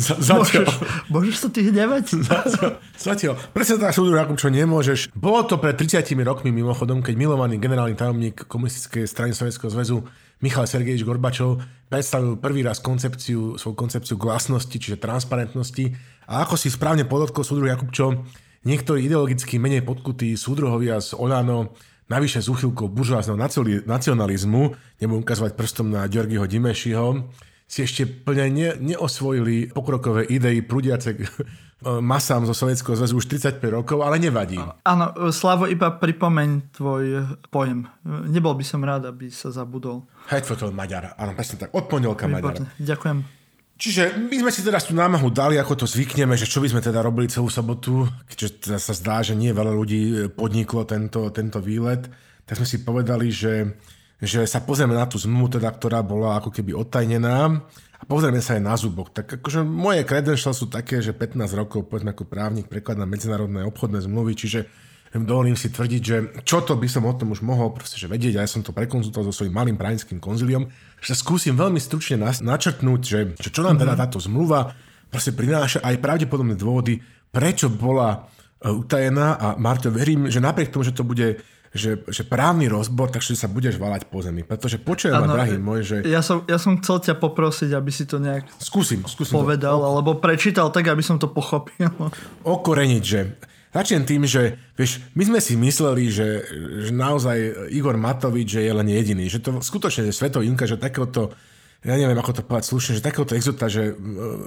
za, zatiaľ. Môžeš, môžeš sa ty hnevať? Zatiaľ. zatiaľ. Presne tak ako čo nemôžeš. Bolo to pred 30 rokmi mimochodom, keď milovaný generálny tajomník komunistickej strany Sovjetského zväzu Michal Sergejič Gorbačov predstavil prvý raz koncepciu, svoju koncepciu glasnosti, čiže transparentnosti. A ako si správne podotkol súdruh Jakubčo, niektorí ideologicky menej podkutí súdruhovia z Olano navyše s úchylkou buržoázneho nacionalizmu, nebudem ukazovať prstom na Georgiho Dimešiho, si ešte plne ne, neosvojili pokrokové idei prúdiace masám zo Sovietskeho zväzu už 35 rokov, ale nevadí. Áno, Slavo, iba pripomeň tvoj pojem. Nebol by som rád, aby sa zabudol. Headfotel Maďar, áno, presne tak, od pondelka Maďar. Ďakujem. Čiže my sme si teraz tú námahu dali, ako to zvykneme, že čo by sme teda robili celú sobotu, keďže teda sa zdá, že nie veľa ľudí podniklo tento, tento výlet, tak sme si povedali, že že sa pozrieme na tú zmluvu, teda, ktorá bola ako keby odtajnená a pozrieme sa aj na zubok. Tak akože moje credentials sú také, že 15 rokov povedzme ako právnik prekladám medzinárodné obchodné zmluvy, čiže dovolím si tvrdiť, že čo to by som o tom už mohol proste, že vedieť, a ja som to prekonzultoval so svojím malým právnickým konziliom, že skúsim veľmi stručne načrtnúť, že, že čo nám teda táto zmluva proste prináša aj pravdepodobné dôvody, prečo bola e, utajená. A Marto, verím, že napriek tomu, že to bude že, že právny rozbor, takže sa budeš valať po zemi. Pretože počujem ma, drahý môj, že... Ja som, ja som chcel ťa poprosiť, aby si to nejak skúsim, skúsim povedal, to. alebo prečítal tak, aby som to pochopil. Okoreniť, že Začnem tým, že vieš, my sme si mysleli, že, že naozaj Igor Matovič že je len jediný, že to skutočne je svetový že takéhoto ja neviem, ako to povedať slušne, že takéhoto exota, že e,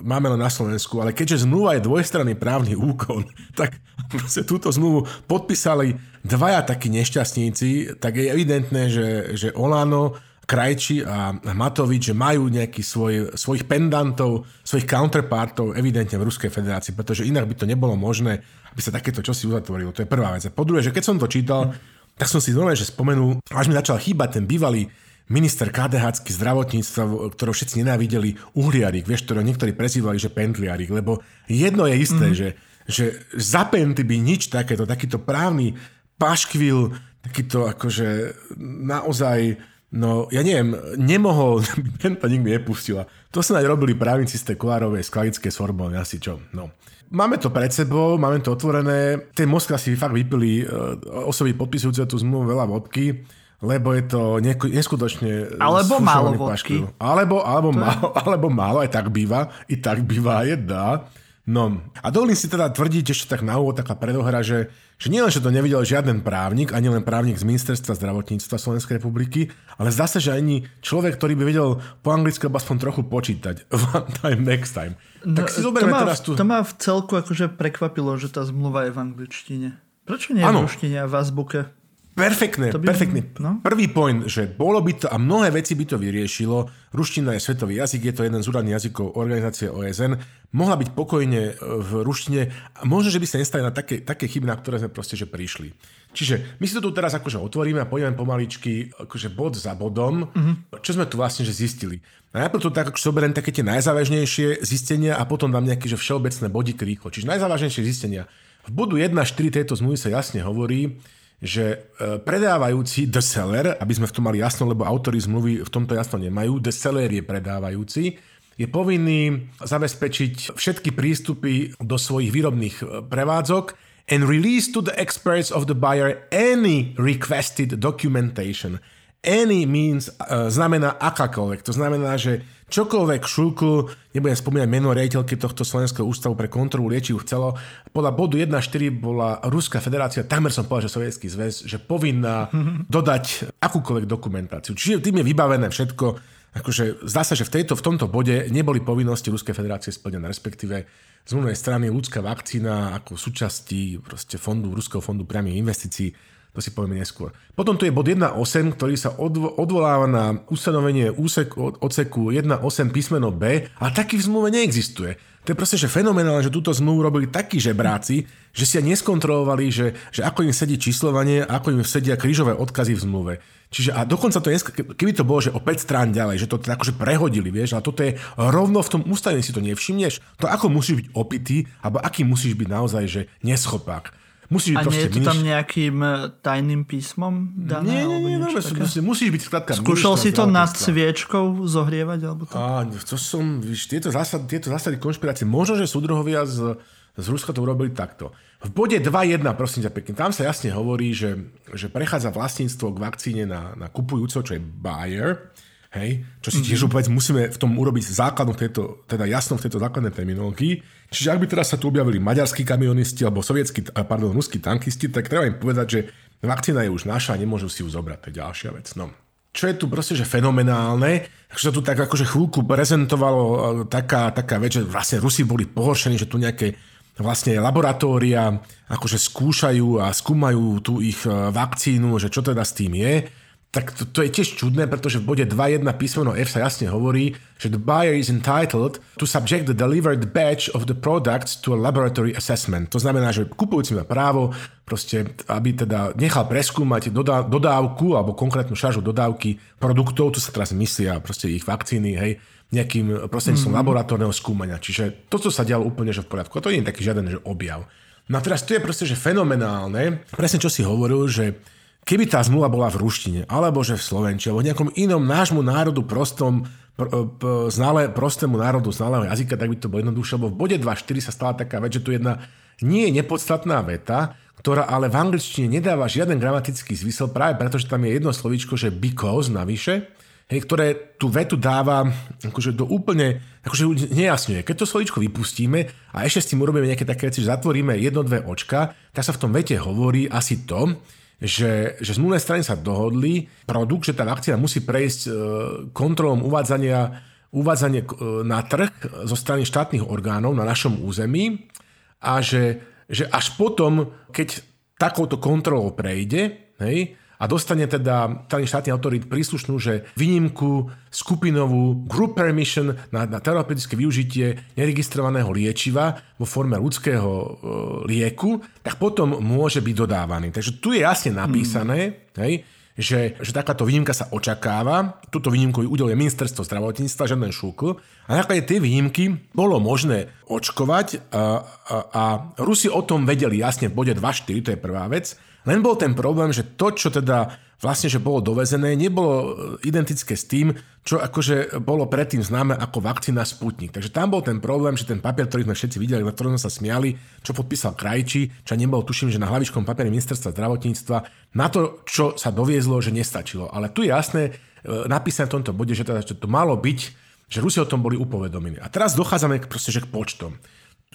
máme len na Slovensku, ale keďže zmluva je dvojstranný právny úkon, tak proste túto zmluvu podpísali dvaja takí nešťastníci, tak je evidentné, že, že Olano, Krajči a Matovič, že majú nejaký svoj, svojich pendantov, svojich counterpartov evidentne v Ruskej federácii, pretože inak by to nebolo možné, aby sa takéto čosi uzatvorilo. To je prvá vec. A po druhé, že keď som to čítal, tak som si znova, že spomenul, až mi začal chýbať ten bývalý minister KDH zdravotníctva, ktorého všetci nenávideli, Uhliarik, vieš, ktorého niektorí prezývali, že Pentliarik, lebo jedno je isté, mm. že, že za Penty by nič takéto, takýto právny paškvil, takýto akože naozaj, no ja neviem, nemohol, Penta nikdy nepustila. To sa aj robili právnici z tej Kolárovej skladické Sorbonne, asi čo, no. Máme to pred sebou, máme to otvorené. Tie Moskva si fakt vypili uh, osoby podpisujúce tú zmluvu veľa vodky lebo je to neskutočne... Alebo málo vodky. Alebo, alebo, to málo, je... alebo málo, aj tak býva. I tak býva, je dá. No a dovolím si teda tvrdiť ešte tak na úvod taká predohra, že, že nielen, že to nevidel žiaden právnik, ani len právnik z Ministerstva zdravotníctva Slovenskej republiky, ale zdá sa, že ani človek, ktorý by vedel po anglicky aspoň trochu počítať. One time, next time. Tak no, si to, má, teraz tu... to ma v celku akože prekvapilo, že tá zmluva je v angličtine. Prečo nie je v ruštine a v azbuke? Perfektné, by, perfektný. No? Prvý point, že bolo by to, a mnohé veci by to vyriešilo, ruština je svetový jazyk, je to jeden z úradných jazykov organizácie OSN, mohla byť pokojne e, v ruštine a možno, že by sa nestali na také, také chyby, na ktoré sme proste že prišli. Čiže my si to tu teraz akože otvoríme a pôjdeme pomaličky akože bod za bodom, mm-hmm. čo sme tu vlastne že zistili. Najprv to tak akože zoberiem také tie najzávažnejšie zistenia a potom dám nejaké že všeobecné body rýchlo. Čiže najzávažnejšie zistenia. V bodu 1 4 tejto zmluvy sa jasne hovorí, že e, predávajúci the seller, aby sme v tom mali jasno, lebo autory zmluvy v tomto jasno nemajú, the seller je predávajúci, je povinný zabezpečiť všetky prístupy do svojich výrobných e, prevádzok and release to the experts of the buyer any requested documentation. any means uh, znamená akákoľvek. To znamená, že čokoľvek šulku, nebudem spomínať meno riaditeľky tohto Slovenského ústavu pre kontrolu liečiv chcelo, podľa bodu 1.4 bola Ruská federácia, takmer som povedal, že Sovietský zväz, že povinná dodať akúkoľvek dokumentáciu. Čiže tým je vybavené všetko, akože zdá sa, že v, tejto, v tomto bode neboli povinnosti Ruskej federácie splnené, respektíve z mnohej strany ľudská vakcína ako súčasti proste fondu, Ruského fondu priamých investícií, to si povieme neskôr. Potom tu je bod 1.8, ktorý sa odvo- odvoláva na ustanovenie úsek, odseku 1.8 písmeno B, a taký v zmluve neexistuje. To je proste, že fenomenálne, že túto zmluvu robili takí žebráci, že si neskontrolovali, že, že ako im sedí číslovanie, ako im sedia krížové odkazy v zmluve. Čiže a dokonca to, keby to bolo, že o 5 strán ďalej, že to akože prehodili, vieš, ale toto je rovno v tom ústave, si to nevšimneš, to ako musíš byť opitý, alebo aký musíš byť naozaj, že neschopák. Musíš byť a nie je to tam nejakým e, tajným písmom dané? Nie, nie, nie, nie musíš, musíš byť skladka. Skúšal si to nad sviečkou zohrievať? Alebo to? Á, to som, víš, tieto zásady, tieto zásady konšpirácie, možno, že súdruhovia z, z Ruska to urobili takto. V bode 2.1, prosím ťa pekne, tam sa jasne hovorí, že, že prechádza vlastníctvo k vakcíne na, na kupujúco, čo je buyer, hej, čo si tiež mm-hmm. musíme v tom urobiť tejto, teda jasno v tejto základnej terminológii. Čiže ak by teraz sa tu objavili maďarskí kamionisti alebo sovietskí, pardon, ruskí tankisti, tak treba im povedať, že vakcína je už naša a nemôžu si ju zobrať, to je ďalšia vec. No. Čo je tu proste, že fenomenálne, že sa tu tak akože chvíľku prezentovalo e, taká, taká vec, že vlastne Rusi boli pohoršení, že tu nejaké vlastne laboratória akože skúšajú a skúmajú tú ich e, vakcínu, že čo teda s tým je. Tak to, to je tiež čudné, pretože v bode 2.1 písmeno F sa jasne hovorí, že the buyer is entitled to subject the delivered batch of the products to a laboratory assessment. To znamená, že kupujúci má právo proste, aby teda nechal preskúmať dodávku alebo konkrétnu šaržu dodávky produktov, tu sa teraz myslia proste ich vakcíny, hej, nejakým prostredníctvom mm-hmm. laboratórneho skúmania. Čiže toto sa dialo úplne že v poriadku. A to nie je taký žiaden že objav. No a teraz to je proste že fenomenálne. Presne čo si hovoril, že keby tá zmluva bola v ruštine, alebo že v slovenčine, alebo v nejakom inom nášmu národu prostom, pr, pr, znale, prostému národu znalého jazyka, tak by to bolo jednoduchšie, lebo v bode 2.4 sa stala taká vec, že tu jedna nie nepodstatná veta, ktorá ale v angličtine nedáva žiaden gramatický zmysel práve preto, že tam je jedno slovíčko, že because navyše, hej, ktoré tú vetu dáva akože do úplne, akože nejasňuje. Keď to slovíčko vypustíme a ešte s tým urobíme nejaké také veci, že zatvoríme jedno, dve očka, tak sa v tom vete hovorí asi to, že, že zmluvné strany sa dohodli, produkt, že tá vakcína musí prejsť e, kontrolom uvádzania, uvádzanie e, na trh zo strany štátnych orgánov na našom území a že, že až potom, keď takouto kontrolou prejde, hej, a dostane teda strany štátny autorít príslušnú, že výnimku skupinovú group permission na, na terapeutické využitie neregistrovaného liečiva vo forme ľudského e, lieku, tak potom môže byť dodávaný. Takže tu je jasne napísané, mm. hej, že, že takáto výnimka sa očakáva. Túto výnimku udeluje ministerstvo zdravotníctva, žiaden šúkl. A na základe tej výnimky bolo možné očkovať a, a, a Rusi o tom vedeli jasne v bode 2.4, to je prvá vec. Len bol ten problém, že to, čo teda vlastne, že bolo dovezené, nebolo e, identické s tým, čo akože bolo predtým známe ako vakcína Sputnik. Takže tam bol ten problém, že ten papier, ktorý sme všetci videli, na ktorom sa smiali, čo podpísal Krajčí, čo nebolo, tuším, že na hlavičkom papieri ministerstva zdravotníctva, na to, čo sa doviezlo, že nestačilo. Ale tu je jasné, e, napísané v tomto bode, že, teda, to malo byť, že Rusi o tom boli upovedomení. A teraz dochádzame proste, že k počtom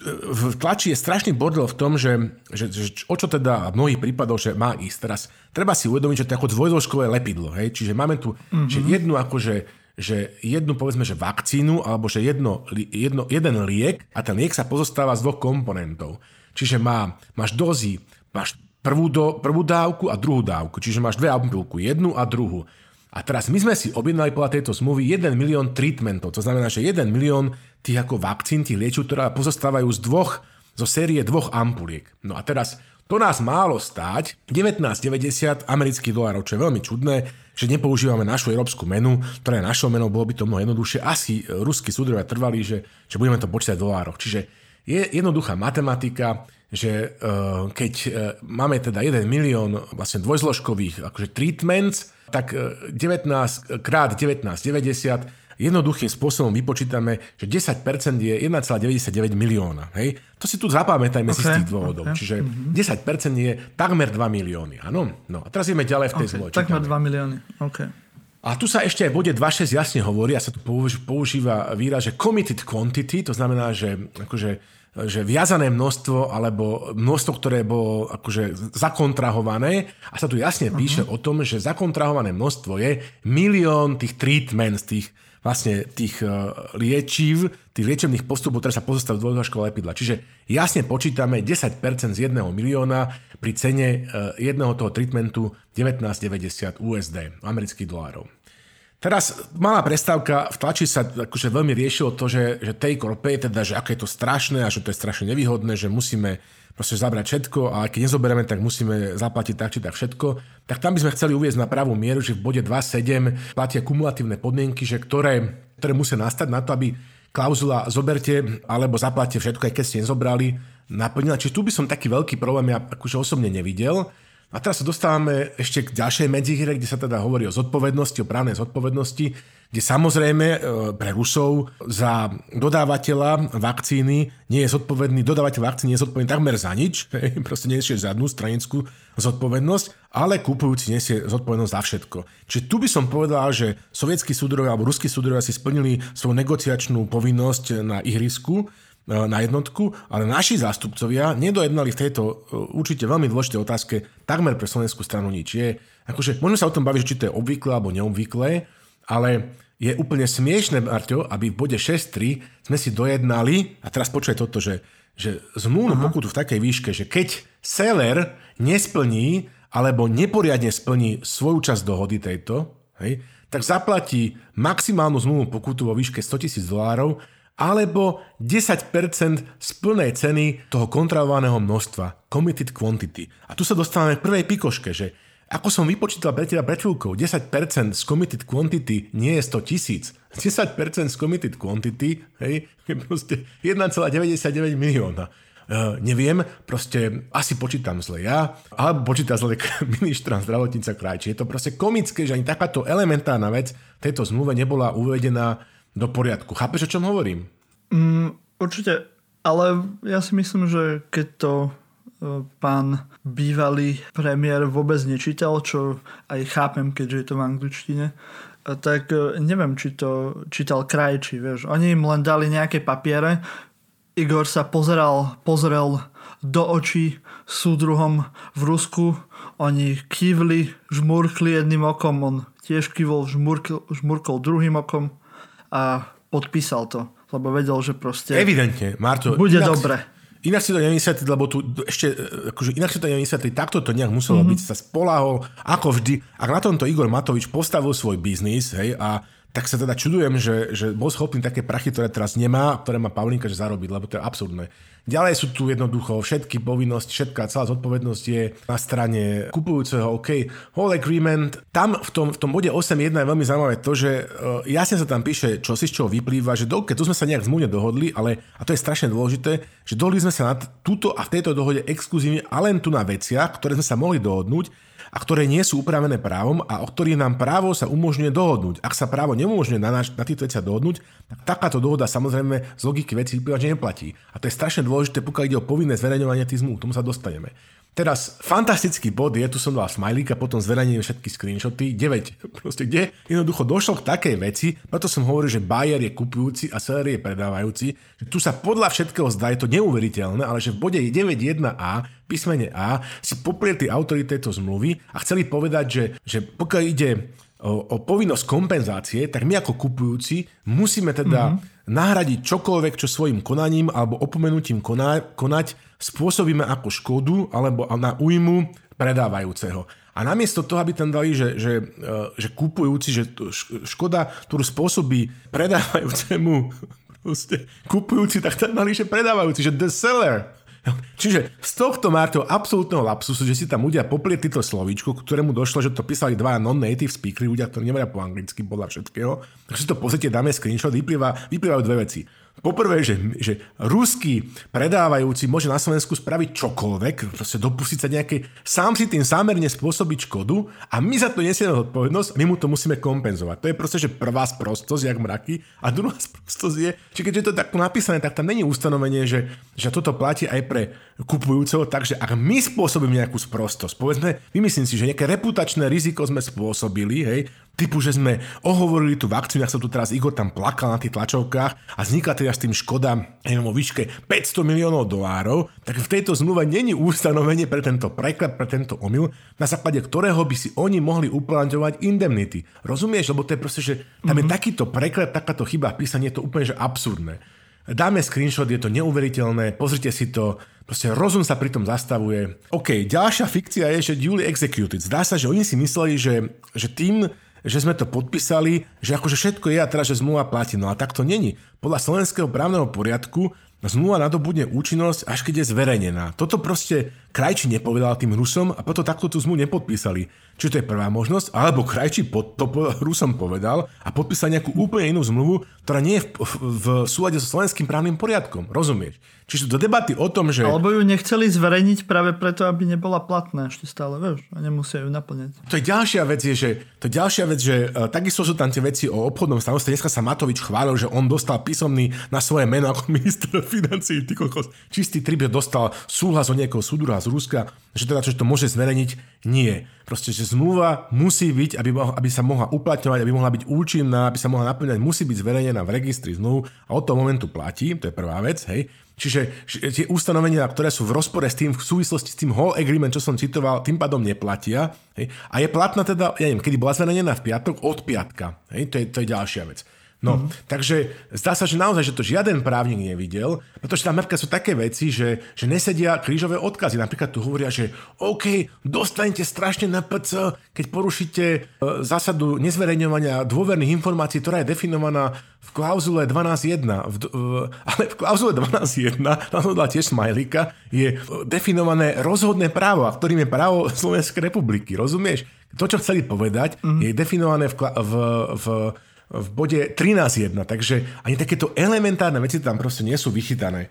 v tlači je strašný bordel v tom, že, že, že o čo teda v mnohých prípadoch, že má ísť. Teraz treba si uvedomiť, že to je ako dvojdĺžkové lepidlo. Hej? Čiže máme tu mm-hmm. že jednu akože že jednu povedzme, že vakcínu alebo že jedno, jedno, jeden liek a ten liek sa pozostáva z dvoch komponentov. Čiže má, máš dozy, máš prvú, do, prvú dávku a druhú dávku. Čiže máš dve ampulku, jednu a druhú. A teraz my sme si objednali podľa tejto zmluvy 1 milión treatmentov. To znamená, že 1 milión tých ako vakcín, tých liečiv, ktoré pozostávajú z dvoch, zo série dvoch ampuliek. No a teraz to nás málo stáť 19,90 amerických dolárov, čo je veľmi čudné, že nepoužívame našu európsku menu, ktorá je našou menou, bolo by to mnoho jednoduchšie. Asi ruskí súdrovia trvali, že, že budeme to počítať v dolároch. Čiže je jednoduchá matematika, že uh, keď uh, máme teda 1 milión vlastne dvojzložkových akože treatments, tak 19 e, krát 19,90 jednoduchým spôsobom vypočítame, že 10% je 1,99 milióna. Hej? To si tu zapamätajme okay, z tých dôvodov. Okay. Čiže mm-hmm. 10% je takmer 2 milióny. Áno? No a teraz ideme ďalej v tej okay, zmluve. Takmer 2 milióny. Okay. A tu sa ešte aj bode 2.6 jasne hovorí, a sa tu používa výraz, že committed quantity, to znamená, že akože že viazané množstvo alebo množstvo, ktoré bolo akože zakontrahované a sa tu jasne píše uh-huh. o tom, že zakontrahované množstvo je milión tých treatments, tých vlastne tých uh, liečiv, tých liečebných postupov, ktoré sa pozostavujú do školy lepidla. Čiže jasne počítame 10% z jedného milióna pri cene uh, jedného toho treatmentu 19,90 USD, amerických dolárov. Teraz malá prestávka, v tlači sa akože veľmi riešilo to, že, že take or pay, teda, že aké je to strašné a že to je strašne nevýhodné, že musíme proste zabrať všetko a keď nezoberieme, tak musíme zaplatiť tak či tak všetko. Tak tam by sme chceli uvieť na pravú mieru, že v bode 2.7 platia kumulatívne podmienky, že ktoré, ktoré musia nastať na to, aby klauzula zoberte alebo zaplatte všetko, aj keď ste nezobrali, naplnila. Čiže tu by som taký veľký problém ja akože osobne nevidel. A teraz sa dostávame ešte k ďalšej medzihre, kde sa teda hovorí o zodpovednosti, o právnej zodpovednosti, kde samozrejme e, pre Rusov za dodávateľa vakcíny nie je zodpovedný, dodávateľ vakcíny nie je zodpovedný takmer za nič, proste nesie žiadnu stranickú zodpovednosť, ale kupujúci nesie zodpovednosť za všetko. Čiže tu by som povedal, že sovietskí súdrovia alebo ruskí súdrovia si splnili svoju negociačnú povinnosť na ihrisku, na jednotku, ale naši zástupcovia nedojednali v tejto e, určite veľmi dôležité otázke takmer pre slovenskú stranu nič. Je, akože, môžeme sa o tom baviť, či to je obvyklé alebo neobvyklé, ale je úplne smiešné, Marťo, aby v bode 6.3 sme si dojednali, a teraz počuje toto, že, že zmluvnú Aha. pokutu v takej výške, že keď seller nesplní alebo neporiadne splní svoju časť dohody tejto, hej, tak zaplatí maximálnu zmluvnú pokutu vo výške 100 tisíc dolárov alebo 10% z plnej ceny toho kontrolovaného množstva, committed quantity. A tu sa dostávame k prvej pikoške, že ako som vypočítal pre teba pred chvíľkou, 10% z committed quantity nie je 100 tisíc. 10% z committed quantity hej, je proste 1,99 milióna. Uh, neviem, proste asi počítam zle ja, alebo počíta zle ministra zdravotníca kraj. Čiže je to proste komické, že ani takáto elementárna vec tejto zmluve nebola uvedená do poriadku. Chápeš, o čom hovorím? Mm, určite, ale ja si myslím, že keď to e, pán bývalý premiér vôbec nečítal, čo aj chápem, keďže je to v angličtine, e, tak e, neviem, či to čítal krajči, vieš. Oni im len dali nejaké papiere, Igor sa pozeral, pozrel do očí súdruhom v Rusku, oni kývli, žmurkli jedným okom, on tiež kývol, žmurkol, žmurkol druhým okom a podpísal to, lebo vedel, že proste... Evidentne, Marto. Bude inak, dobre. Inak si to nevysvetliť, lebo tu ešte, akože inak si to nevysvetliť, takto to nejak muselo mm-hmm. byť, sa spolahol, ako vždy. Ak na tomto Igor Matovič postavil svoj biznis, hej, a tak sa teda čudujem, že, že bol schopný také prachy, ktoré teraz nemá, ktoré má Pavlinka, že zarobiť, lebo to je absurdné. Ďalej sú tu jednoducho všetky povinnosti, všetká celá zodpovednosť je na strane kupujúceho, OK, whole agreement. Tam v tom, v tom bode 8.1 je veľmi zaujímavé to, že uh, jasne sa tam píše, čo si z čoho vyplýva, že do, keď tu sme sa nejak zmluvne dohodli, ale, a to je strašne dôležité, že dohodli sme sa na túto a v tejto dohode exkluzívne a len tu na veciach, ktoré sme sa mohli dohodnúť, a ktoré nie sú upravené právom a o ktorých nám právo sa umožňuje dohodnúť. Ak sa právo neumožňuje na, naš, na týchto veciach dohodnúť, tak takáto dohoda samozrejme z logiky veci vyplýva, že neplatí. A to je strašne dôležité, pokiaľ ide o povinné zverejňovanie tých zmluv. Tomu sa dostaneme. Teraz fantastický bod je, tu som dal smajlík a potom zverejnenie všetky screenshoty, 9, proste kde jednoducho došlo k takej veci, preto som hovoril, že buyer je kupujúci a seller je predávajúci, že tu sa podľa všetkého zdá, je to neuveriteľné, ale že v bode 9.1a, písmene A, si poprieli autority tejto zmluvy a chceli povedať, že, že pokiaľ ide o, o povinnosť kompenzácie, tak my ako kupujúci musíme teda mm-hmm. nahradiť čokoľvek, čo svojim konaním alebo opomenutím koná, konať spôsobíme ako škodu alebo na újmu predávajúceho. A namiesto toho, aby tam dali, že, že, e, že kupujúci, že škoda, ktorú spôsobí predávajúcemu proste, kupujúci, tak tam dali, že predávajúci, že the seller Čiže z tohto Marto absolútneho lapsusu, že si tam ľudia poplietli to slovíčko, ktorému došlo, že to písali dva non-native speakery, ľudia, ktorí nevedia po anglicky podľa všetkého, tak si to pozrite, dáme screenshot, vyplýva, vyplývajú dve veci. Poprvé, že, že ruský predávajúci môže na Slovensku spraviť čokoľvek, proste dopustiť sa nejaké, sám si tým zámerne spôsobiť škodu a my za to nesieme zodpovednosť my mu to musíme kompenzovať. To je proste, že prvá sprostosť, jak mraky. A druhá sprostosť je, že keď je to takto napísané, tak tam není ustanovenie, že, že toto platí aj pre kupujúceho, takže ak my spôsobíme nejakú sprostosť, povedzme, vymyslím si, že nejaké reputačné riziko sme spôsobili, hej, typu, že sme ohovorili tú vakcínu, ak sa tu teraz Igor tam plakal na tých tlačovkách a vznikla teda s tým škoda neviem, o výške 500 miliónov dolárov, tak v tejto zmluve není ustanovenie pre tento preklad, pre tento omyl, na základe ktorého by si oni mohli uplatňovať indemnity. Rozumieš? Lebo to je proste, že tam mm-hmm. je mhm. takýto preklad, takáto chyba v písaní, je to úplne že absurdné. Dáme screenshot, je to neuveriteľné, pozrite si to, proste rozum sa pri tom zastavuje. OK, ďalšia fikcia je, že duly executed. Zdá sa, že oni si mysleli, že, že tým, že sme to podpísali, že akože všetko je a teraz, že zmluva platí. No a tak to není. Podľa slovenského právneho poriadku zmluva nadobudne účinnosť, až keď je zverejnená. Toto proste Krajči nepovedal tým Rusom a potom takto tú zmluvu nepodpísali. Čiže to je prvá možnosť, alebo Krajči pod, to Rusom povedal a podpísal nejakú úplne inú zmluvu, ktorá nie je v, v, v súlade so slovenským právnym poriadkom. Rozumieš? Čiže do debaty o tom, že... Alebo ju nechceli zverejniť práve preto, aby nebola platná ešte stále, vieš, a nemusia ju naplňať. To je ďalšia vec, je, že, to je ďalšia vec, že uh, takisto sú tam tie veci o obchodnom stanovisku. Dneska sa Matovič chválil, že on dostal písomný na svoje meno ako minister financí. Čistý trip, dostal súhlas od nejakého súdura z Ruska, že teda čo to môže zverejniť. Nie. Proste, že zmluva musí byť, aby, aby sa mohla uplatňovať, aby mohla byť účinná, aby sa mohla naplňať, musí byť zverejnená v registri zmluv a od toho momentu platí, to je prvá vec, hej. Čiže tie ustanovenia, ktoré sú v rozpore s tým, v súvislosti s tým whole agreement, čo som citoval, tým pádom neplatia. Hej? A je platná teda, ja neviem, kedy bola zverejnená v piatok, od piatka. Hej? To, je, to je ďalšia vec. No, mm-hmm. takže zdá sa, že naozaj, že to žiaden právnik nevidel, pretože tam napríklad sú také veci, že, že nesedia krížové odkazy. Napríklad tu hovoria, že OK, dostanete strašne na PC, keď porušíte e, zásadu nezverejňovania dôverných informácií, ktorá je definovaná v klauzule 12.1. V, v, ale v klauzule 12.1, tam dal tiež smajlíka, je definované rozhodné právo, a ktorým je právo Slovenskej republiky. Rozumieš? To, čo chceli povedať, mm-hmm. je definované v, v, v v bode 13.1, takže ani takéto elementárne veci tam proste nie sú vychytané.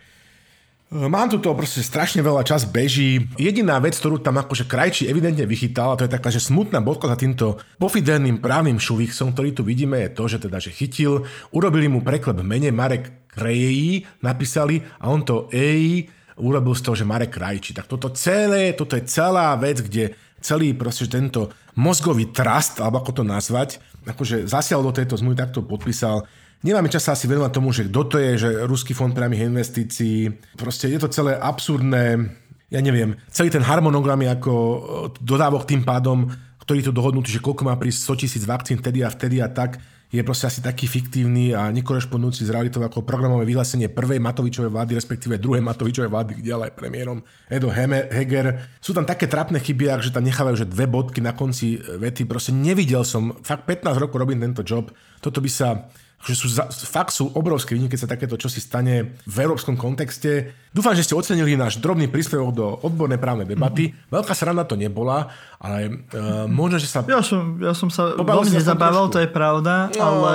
E, mám tu to proste strašne veľa čas beží. Jediná vec, ktorú tam akože Krajčí evidentne vychytal, a to je taká, že smutná bodka za týmto pofidelným právnym šuvichsom, ktorý tu vidíme, je to, že teda, že chytil, urobili mu preklep mene Marek Krejí, napísali a on to EI urobil z toho, že Marek Krajčí. Tak toto celé, toto je celá vec, kde celý proste tento mozgový trust, alebo ako to nazvať, akože zasial do tejto zmluvy, takto podpísal. Nemáme čas asi venovať tomu, že kto to je, že Ruský fond priamých investícií. Proste je to celé absurdné. Ja neviem, celý ten harmonogram je ako e, dodávok tým pádom, ktorý tu dohodnutý, že koľko má prísť 100 tisíc vakcín vtedy a vtedy a tak je proste asi taký fiktívny a nekorešpondujúci s realitou ako programové vyhlásenie prvej Matovičovej vlády, respektíve druhej Matovičovej vlády, kde ale aj premiérom Edo Heger. Sú tam také trápne chyby, že tam nechávajú, že dve bodky na konci vety. Proste nevidel som, fakt 15 rokov robím tento job. Toto by sa že sú, fakt sú obrovské výnimky, keď sa takéto čosi stane v európskom kontexte. Dúfam, že ste ocenili náš drobný príspevok do odbornej právnej debaty. Mm-hmm. Veľká sranda to nebola, ale uh, možno, že sa... Ja som, ja som sa veľmi nezabával, to je pravda, no. ale,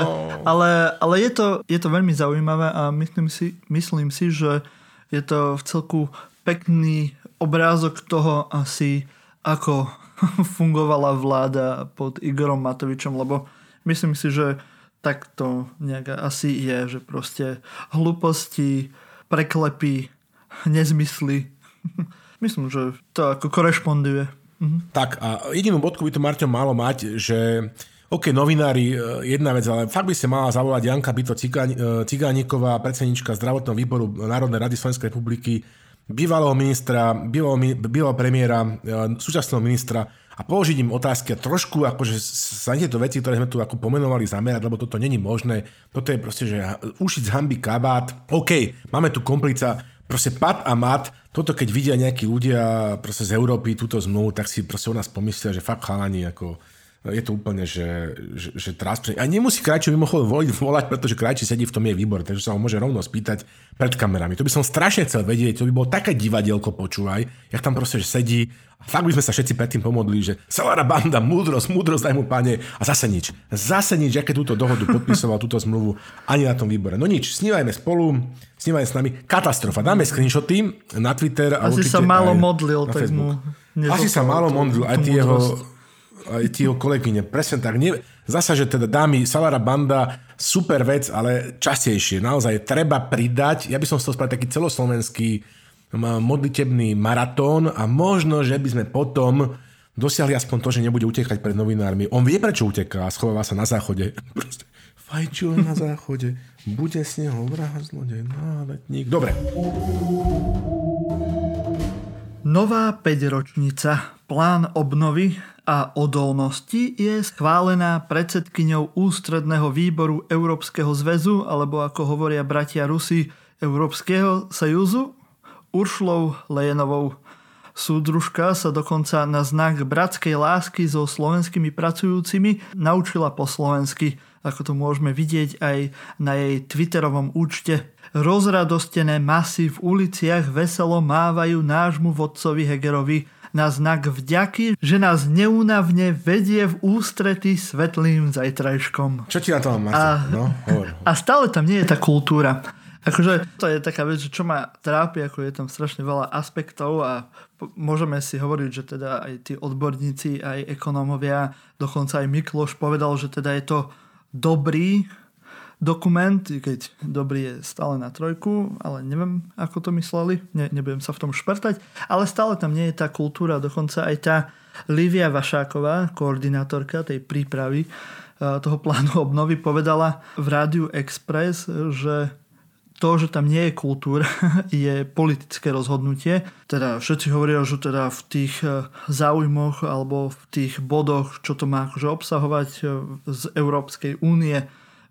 ale, ale je, to, je to veľmi zaujímavé a myslím si, myslím si, že je to v celku pekný obrázok toho asi, ako fungovala vláda pod Igorom Matovičom, lebo myslím si, že tak to nejak asi je, že proste hlúposti, preklepy, nezmysly. Myslím, že to ako korešponduje. Mhm. Tak a jedinú bodku by to Marťo malo mať, že OK, novinári, e, jedna vec, ale fakt by sa mala zavolať Janka Byto e, Cigániková, predsednička zdravotného výboru Národnej rady Slovenskej republiky, bývalého ministra, bývalého, bývalého premiéra, e, súčasného ministra a položiť im otázky a trošku akože sa tieto veci, ktoré sme tu ako pomenovali zamerať, lebo toto není možné. Toto je proste, že ušiť z hamby kabát. OK, máme tu komplica, proste pat a mat, toto keď vidia nejakí ľudia proste z Európy túto zmluvu, tak si proste o nás pomyslia, že fakt chalani ako je to úplne, že, že, že tráspne. A nemusí Krajčí mimochodom voliť, volať, pretože Krajčí sedí v tom je výbor, takže sa ho môže rovno spýtať pred kamerami. To by som strašne chcel vedieť, to by bolo také divadielko, počúvaj, jak tam proste že sedí a fakt by sme sa všetci predtým pomodli, že Salara banda, múdrosť, múdrosť, daj mu pane a zase nič. Zase nič, aké túto dohodu podpisoval, túto zmluvu ani na tom výbore. No nič, snívajme spolu, snívajme s nami. Katastrofa. Dáme screenshoty na Twitter. A Asi sa málo modlil, tak mu... Asi sa málo modlil, aj tie jeho aj tí jeho kolegyne. Presne tak. Nie, zasa, že teda dámy, Salara Banda, super vec, ale častejšie. Naozaj treba pridať, ja by som chcel spraviť taký celoslovenský modlitebný maratón a možno, že by sme potom dosiahli aspoň to, že nebude utekať pred novinármi. On vie, prečo uteká a schováva sa na záchode. Proste fajčil na záchode, bude s neho vrah zlodej, náletník. Dobre. Nová 5-ročnica, plán obnovy a odolnosti je schválená predsedkyňou Ústredného výboru Európskeho zväzu, alebo ako hovoria bratia Rusi, Európskeho sajúzu, Uršlou Lejenovou. Súdružka sa dokonca na znak bratskej lásky so slovenskými pracujúcimi naučila po slovensky, ako to môžeme vidieť aj na jej twitterovom účte. Rozradostené masy v uliciach veselo mávajú nášmu vodcovi Hegerovi na znak vďaky, že nás neúnavne vedie v ústrety svetlým zajtrajškom. Čo ti na to mám, a, no, a stále tam nie je tá kultúra. Akože to je taká vec, že čo ma trápi, ako je tam strašne veľa aspektov a môžeme si hovoriť, že teda aj tí odborníci, aj ekonómovia, dokonca aj Mikloš povedal, že teda je to dobrý dokument, keď dobrý je stále na trojku, ale neviem, ako to mysleli, ne, nebudem sa v tom šprtať, ale stále tam nie je tá kultúra, dokonca aj tá Livia Vašáková, koordinátorka tej prípravy e, toho plánu obnovy, povedala v Rádiu Express, že to, že tam nie je kultúra, je politické rozhodnutie. Teda všetci hovoria, že teda v tých e, záujmoch alebo v tých bodoch, čo to má akože obsahovať e, z Európskej únie,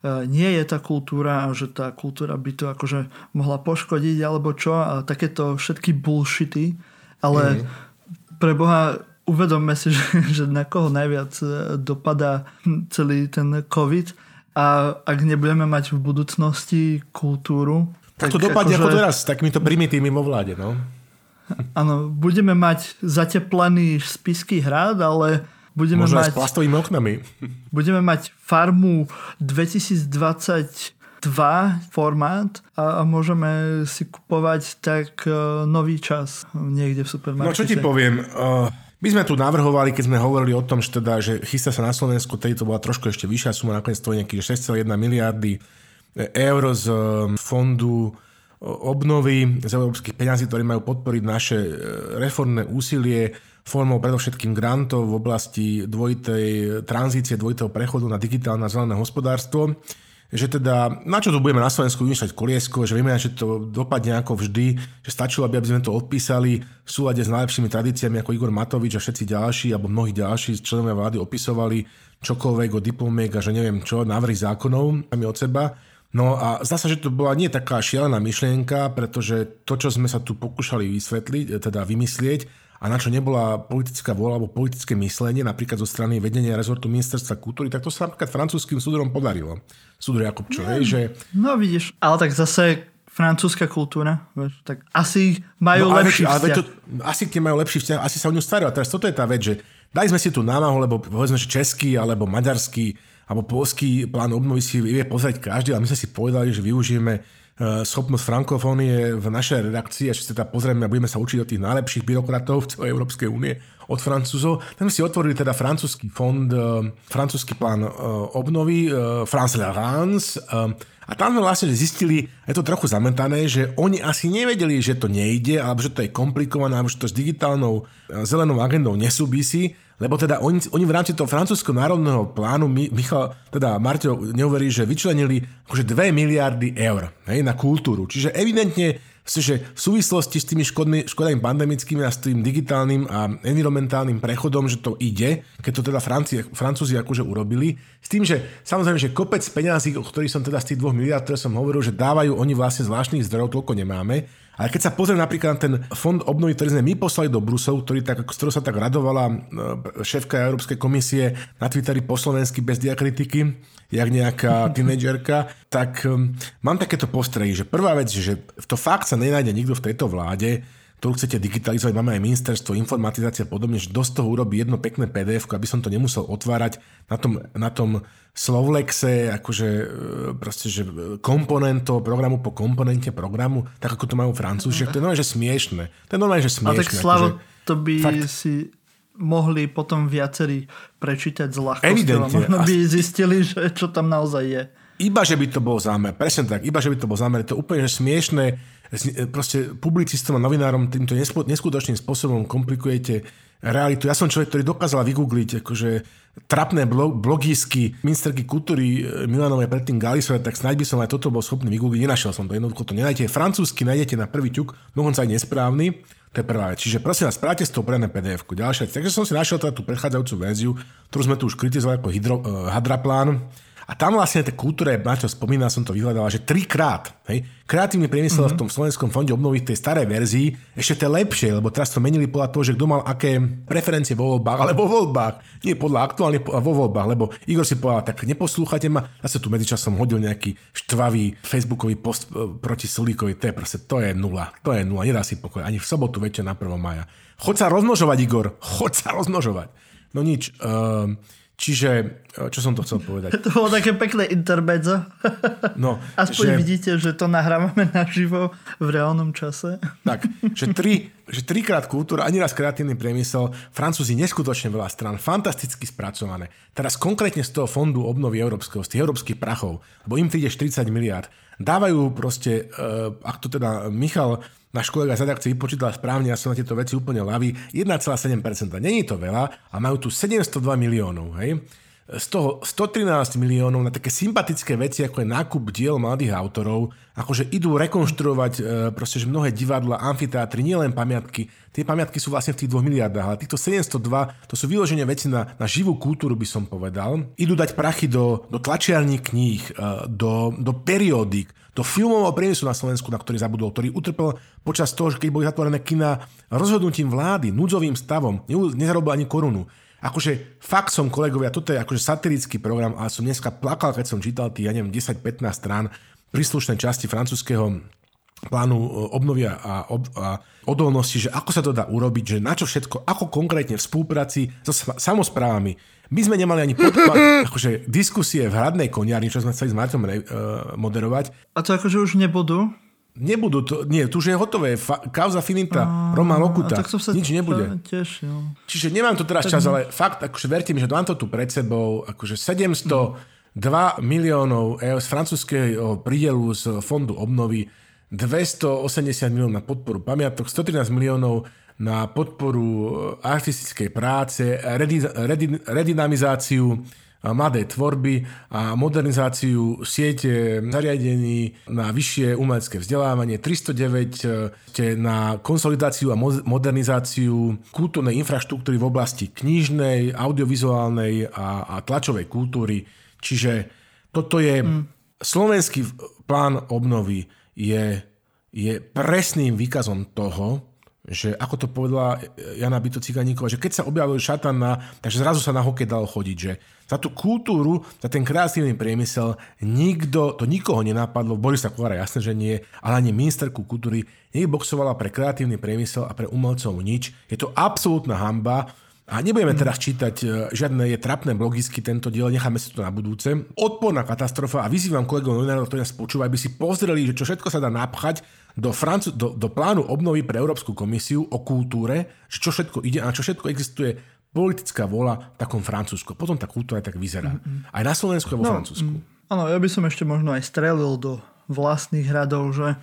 nie je tá kultúra a že tá kultúra by to akože mohla poškodiť alebo čo a takéto všetky bullshity, ale mm. pre Boha uvedomme si, že, že na koho najviac e, dopadá celý ten COVID a ak nebudeme mať v budúcnosti kultúru... Tak to dopadne akože, ako teraz takýmito primitívmi vo vláde, no. Áno, budeme mať zateplený spisky hrad, ale Budeme Možno mať, s plastovými oknami. Budeme mať farmu 2022 formát a, a môžeme si kupovať tak uh, nový čas niekde v supermarkete. No čo ti poviem, uh, my sme tu navrhovali, keď sme hovorili o tom, že, teda, že chystá sa na Slovensku, tedy to bola trošku ešte vyššia suma, nakoniec to je nejakých 6,1 miliardy eur z fondu obnovy z európskych peňazí, ktoré majú podporiť naše reformné úsilie formou predovšetkým grantov v oblasti dvojitej tranzície, dvojitého prechodu na digitálne a zelené hospodárstvo že teda, na čo tu budeme na Slovensku vymýšľať koliesko, že vieme, že to dopadne ako vždy, že stačilo, aby sme to odpísali v súlade s najlepšími tradíciami ako Igor Matovič a všetci ďalší, alebo mnohí ďalší členovia vlády opisovali čokoľvek o diplomiek a že neviem čo, návrhy zákonov sami od seba. No a zdá sa, že to bola nie taká šialená myšlienka, pretože to, čo sme sa tu pokúšali vysvetliť, teda vymyslieť, a na čo nebola politická vôľa alebo politické myslenie, napríklad zo strany vedenia rezortu ministerstva kultúry, tak to sa napríklad francúzským súdrom podarilo. Súdor Jakubčo, no, že... No vidíš, ale tak zase francúzska kultúra, vieš, tak asi majú no, lepší ale, vzťah. To, asi tie majú lepší vzťah, asi sa o ňu starajú. A teraz toto je tá vec, že dali sme si tu námahu, lebo povedzme, že český alebo maďarský alebo polský plán obnovy si vie pozrieť každý, ale my sme si povedali, že využijeme schopnosť frankofónie v našej redakcii a sa teda pozrieme a budeme sa učiť od tých najlepších byrokratov v celej Európskej únie, od Francúzov. Tam si otvorili teda francúzsky fond, e, francúzsky plán e, obnovy, France Rance, a tam sme vlastne zistili, je to trochu zametané, že oni asi nevedeli, že to nejde, alebo že to je komplikované, alebo že to s digitálnou zelenou agendou nesúvisí, lebo teda oni, oni v rámci toho francúzského národného plánu, Michal, teda Marťo neuverí, že vyčlenili akože 2 miliardy eur hej, na kultúru. Čiže evidentne že v súvislosti s tými škodmi, škodami pandemickými a s tým digitálnym a environmentálnym prechodom, že to ide, keď to teda Franci, Francúzi akože urobili, s tým, že samozrejme, že kopec peňazí, o ktorých som teda z tých dvoch miliard, ktoré som hovoril, že dávajú oni vlastne zvláštnych zdrojov, toľko nemáme, Ale keď sa pozrie napríklad na ten fond obnovy, ktorý sme my poslali do Bruselu, ktorý tak, z ktorého sa tak radovala e, šéfka Európskej komisie na Twitteri po slovensky bez diakritiky, jak nejaká tínedžerka, tak um, mám takéto postrehy, že prvá vec, že to fakt sa nenájde nikto v tejto vláde, ktorú chcete digitalizovať, máme aj ministerstvo, informatizácia a podobne, že dosť toho urobí jedno pekné PDF, aby som to nemusel otvárať na tom, na tom Slovlexe, akože e, proste, že komponent toho programu po komponente programu, tak ako to majú francúzi, že to je normálne, že smiešné. To je normálne, že smiešné. A tak Slavo, akože, to by fakt, si mohli potom viacerí prečítať z ľahkosťou. Evidentne. Možno by zistili, že čo tam naozaj je. Iba, že by to bol zámer. Presne tak. Iba, že by to bol zámer. To je úplne že smiešné proste publicistom a novinárom týmto neskutočným spôsobom komplikujete realitu. Ja som človek, ktorý dokázal vygoogliť akože trapné blogísky ministerky kultúry e, Milanovej predtým Galisové, tak snáď by som aj toto bol schopný vygoogliť. Nenašiel som to, jednoducho to nenájdete. Francúzsky nájdete na prvý ťuk, dokonca aj nesprávny. To je prvá vec. Čiže prosím vás, správte z toho prené pdf Ďalšia vec. Takže som si našiel teda tú predchádzajúcu verziu, ktorú sme tu už kritizovali ako hydro, uh, hadraplán a tam vlastne tej kultúre, čo spomínal, som to vyhľadal, že trikrát, hej, kreatívny priemysel mm-hmm. v tom Slovenskom fonde obnovy v tej starej verzii, ešte to lepšie, lebo teraz to menili podľa toho, že kto mal aké preferencie vo voľbách, alebo vo voľbách, nie podľa aktuálne vo voľbách, lebo Igor si povedal, tak neposlúchate ma, ja sa tu medzičasom hodil nejaký štvavý facebookový post e, proti Sulíkovi, to je proste, to je nula, to je nula, nedá si pokoj, ani v sobotu večer na 1. maja. Chod sa rozmnožovať, Igor, chod sa rozmnožovať. No nič, uh, Čiže, e, čo som to chcel povedať? To bolo také pekné intermezzo. No, Aspoň že... vidíte, že to nahrávame naživo v reálnom čase. Tak, že, tri, že trikrát kultúra, ani raz kreatívny priemysel, Francúzi neskutočne veľa strán, fantasticky spracované. Teraz konkrétne z toho fondu obnovy európskeho, z tých európskych prachov, lebo im príde 40 miliard, dávajú proste, uh, ak to teda Michal náš kolega z redakcie vypočítal správne, ja som na tieto veci úplne ľavý, 1,7%. Není to veľa a majú tu 702 miliónov. Hej? Z toho 113 miliónov na také sympatické veci, ako je nákup diel mladých autorov, akože idú rekonštruovať e, proste, že mnohé divadla, amfiteátry, nielen pamiatky. Tie pamiatky sú vlastne v tých 2 miliardách, ale týchto 702, to sú vyloženie veci na, na živú kultúru, by som povedal. Idú dať prachy do, do tlačiarní kníh, e, do, do periódik, do filmového priemyslu na Slovensku, na ktorý zabudol, ktorý utrpel počas toho, že keď boli zatvorené kina rozhodnutím vlády, núdzovým stavom, nezarobil ani korunu. Akože fakt som kolegovia, toto je akože satirický program, ale som dneska plakal, keď som čítal tých, ja neviem, 10-15 strán príslušnej časti francúzského plánu e, obnovia a, ob, a odolnosti, že ako sa to dá urobiť, že na čo všetko, ako konkrétne v spolupráci so samozprávami. My sme nemali ani podklad, akože diskusie v hradnej koniarni, čo sme chceli s Martom uh, moderovať. A to akože už nebudú? Nebudú to, nie, tu už je hotové, fa, kauza finita, a, Roma Lokuta, tak som sa nič nebude. Tešil. Čiže nemám to teraz tak... čas, ale fakt, akože verte mi, že mám to tu pred sebou, akože 702 miliónov eur z francúzského prídelu z fondu obnovy, 280 miliónov na podporu pamiatok, 113 miliónov na podporu artistickej práce, redynamizáciu mladé tvorby a modernizáciu siete zariadení na vyššie umelecké vzdelávanie, 309 e, na konsolidáciu a modernizáciu kultúrnej infraštruktúry v oblasti knižnej, audiovizuálnej a, a tlačovej kultúry. Čiže toto je mm. slovenský plán obnovy je, je presným výkazom toho, že ako to povedala Jana Byto Ciganíková, že keď sa objavil šatan na, takže zrazu sa na hokej dalo chodiť, že za tú kultúru, za ten kreatívny priemysel nikto, to nikoho nenapadlo, Borisa Kolára jasné, že nie, ale ani ministerku kultúry neboxovala pre kreatívny priemysel a pre umelcov nič. Je to absolútna hamba, a nebudeme teraz čítať e, žiadne je trapné blogisky tento diel, necháme si to na budúce. Odporná katastrofa a vyzývam kolegov novinárov, ktorí nás počúvajú, aby si pozreli, že čo všetko sa dá napchať do, Francu- do, do plánu obnovy pre Európsku komisiu o kultúre, že čo všetko ide a čo všetko existuje politická vola v takom Francúzsku. Potom tá kultúra tak vyzerá. Mm-hmm. Aj na Slovensku a vo no, Francúzsku. Mm, áno, ja by som ešte možno aj strelil do vlastných radov, že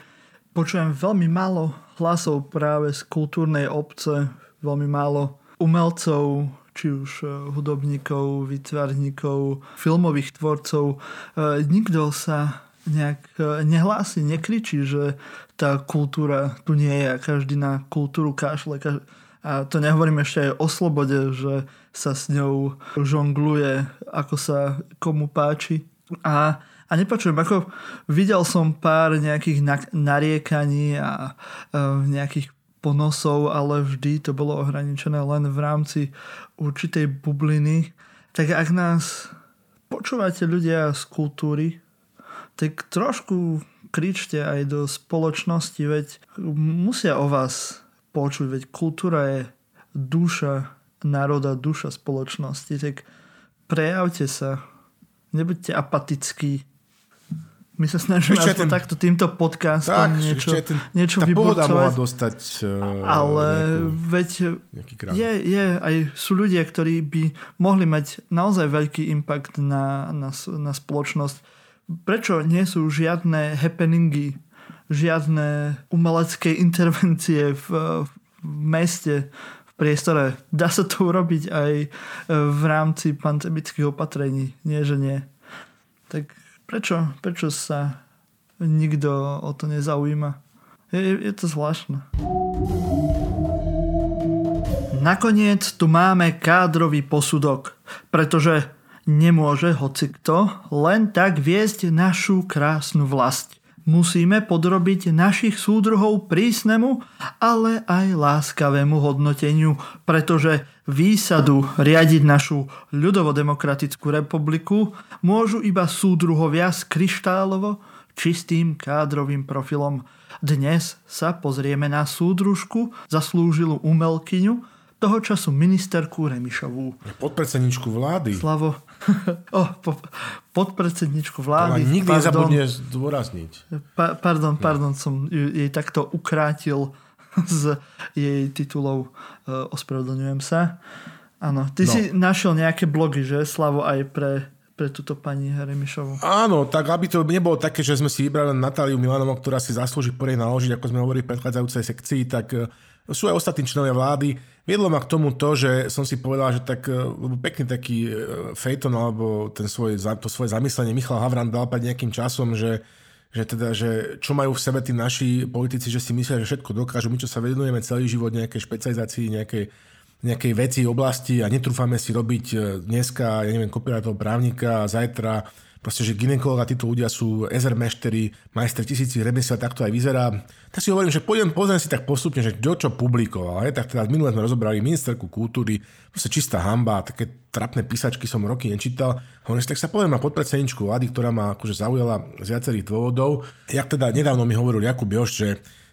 počujem veľmi málo hlasov práve z kultúrnej obce, veľmi málo umelcov, či už e, hudobníkov, výtvarníkov, filmových tvorcov. E, nikto sa nejak e, nehlási, nekričí, že tá kultúra tu nie je a každý na kultúru kašle. A to nehovorím ešte aj o slobode, že sa s ňou žongluje, ako sa komu páči. A A nepočujem, ako videl som pár nejakých nariekaní a nejakých ponosov, ale vždy to bolo ohraničené len v rámci určitej bubliny. Tak ak nás počúvate ľudia z kultúry, tak trošku kričte aj do spoločnosti, veď musia o vás počuť, veď kultúra je duša národa, duša spoločnosti, tak prejavte sa, nebuďte apatickí, my sa snažíme ten... takto týmto podcastom tak, niečo, ten, niečo tá pohoda mohla dostať uh, Ale nejakú, veď je, je, aj sú ľudia, ktorí by mohli mať naozaj veľký impact na, na, na spoločnosť. Prečo nie sú žiadne happeningy, žiadne umelecké intervencie v, v meste, v priestore? Dá sa to urobiť aj v rámci pandemických opatrení. Nie, že nie. Tak Prečo, prečo sa nikto o to nezaujíma? Je, je to zvláštne. Nakoniec tu máme kádrový posudok, pretože nemôže hocikto len tak viesť našu krásnu vlast. Musíme podrobiť našich súdruhov prísnemu, ale aj láskavému hodnoteniu, pretože výsadu riadiť našu ľudovodemokratickú republiku môžu iba súdruhovia s kryštálovo čistým kádrovým profilom. Dnes sa pozrieme na súdružku, zaslúžilú umelkyňu, toho času ministerku Remišovú. Podpredsedničku vlády. Slavo. oh, po, podpredsedničku vlády. Ale nikdy pardon, nezabudne zdôrazniť. Pa, pardon, pardon, som jej takto ukrátil z jej titulov. Uh, ospravedlňujem sa. Áno, ty no. si našiel nejaké blogy, že, Slavo, aj pre, pre túto pani Remišovu. Áno, tak aby to nebolo také, že sme si vybrali Natáliu Milanovu, ktorá si zaslúži poriadne naložiť, ako sme hovorili v predchádzajúcej sekcii, tak e, sú aj ostatní členovia vlády. Viedlo ma k tomu to, že som si povedal, že tak, e, lebo pekný taký fejton alebo ten svoj, to svoje zamyslenie Michal Havran dal pred nejakým časom, že, že teda, že čo majú v sebe tí naši politici, že si myslia, že všetko dokážu. My, čo sa venujeme celý život nejakej špecializácii, nejakej, nejakej veci, oblasti a netrúfame si robiť e, dneska, ja neviem, kopírátov právnika zajtra proste, že ginekolog a títo ľudia sú ezermeštery, majstri tisíci remesiel, tak to aj vyzerá. Tak si hovorím, že pôjdem, pozriem si tak postupne, že čo čo publikoval. Je? Tak teda minulé sme rozobrali ministerku kultúry, proste čistá hamba, také trapné písačky som roky nečítal. Hovorím tak sa poviem na podpredsedničku vlády, ktorá ma akože zaujala z viacerých dôvodov. Jak teda nedávno mi hovoril Jakub Još, že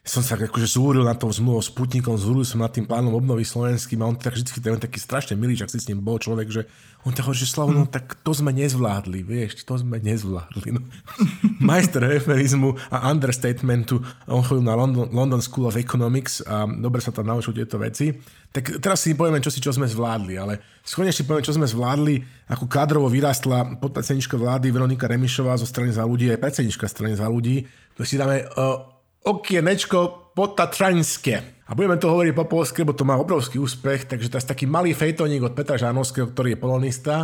som sa akože zúril na to zmluvu s Sputnikom, zúril som nad tým plánom obnovy slovenským a on tak vždy ten taký strašne milý, že si s ním bol človek, že on tak hovorí, že Slavo, no tak to sme nezvládli, vieš, to sme nezvládli. No. Majster eufemizmu a understatementu, on chodil na London, London School of Economics a dobre sa tam naučil tieto veci. Tak teraz si povieme, čo si čo sme zvládli, ale skôr si povieme, čo sme zvládli, ako kádrovo vyrástla podpredsednička vlády Veronika Remišová zo strany za ľudí, aj predsednička strany za ľudí. To si dáme uh, okienečko potatraňské. A budeme to hovoriť po polsky, lebo to má obrovský úspech, takže to je taký malý fejtoník od Petra Žánovského, ktorý je polonista.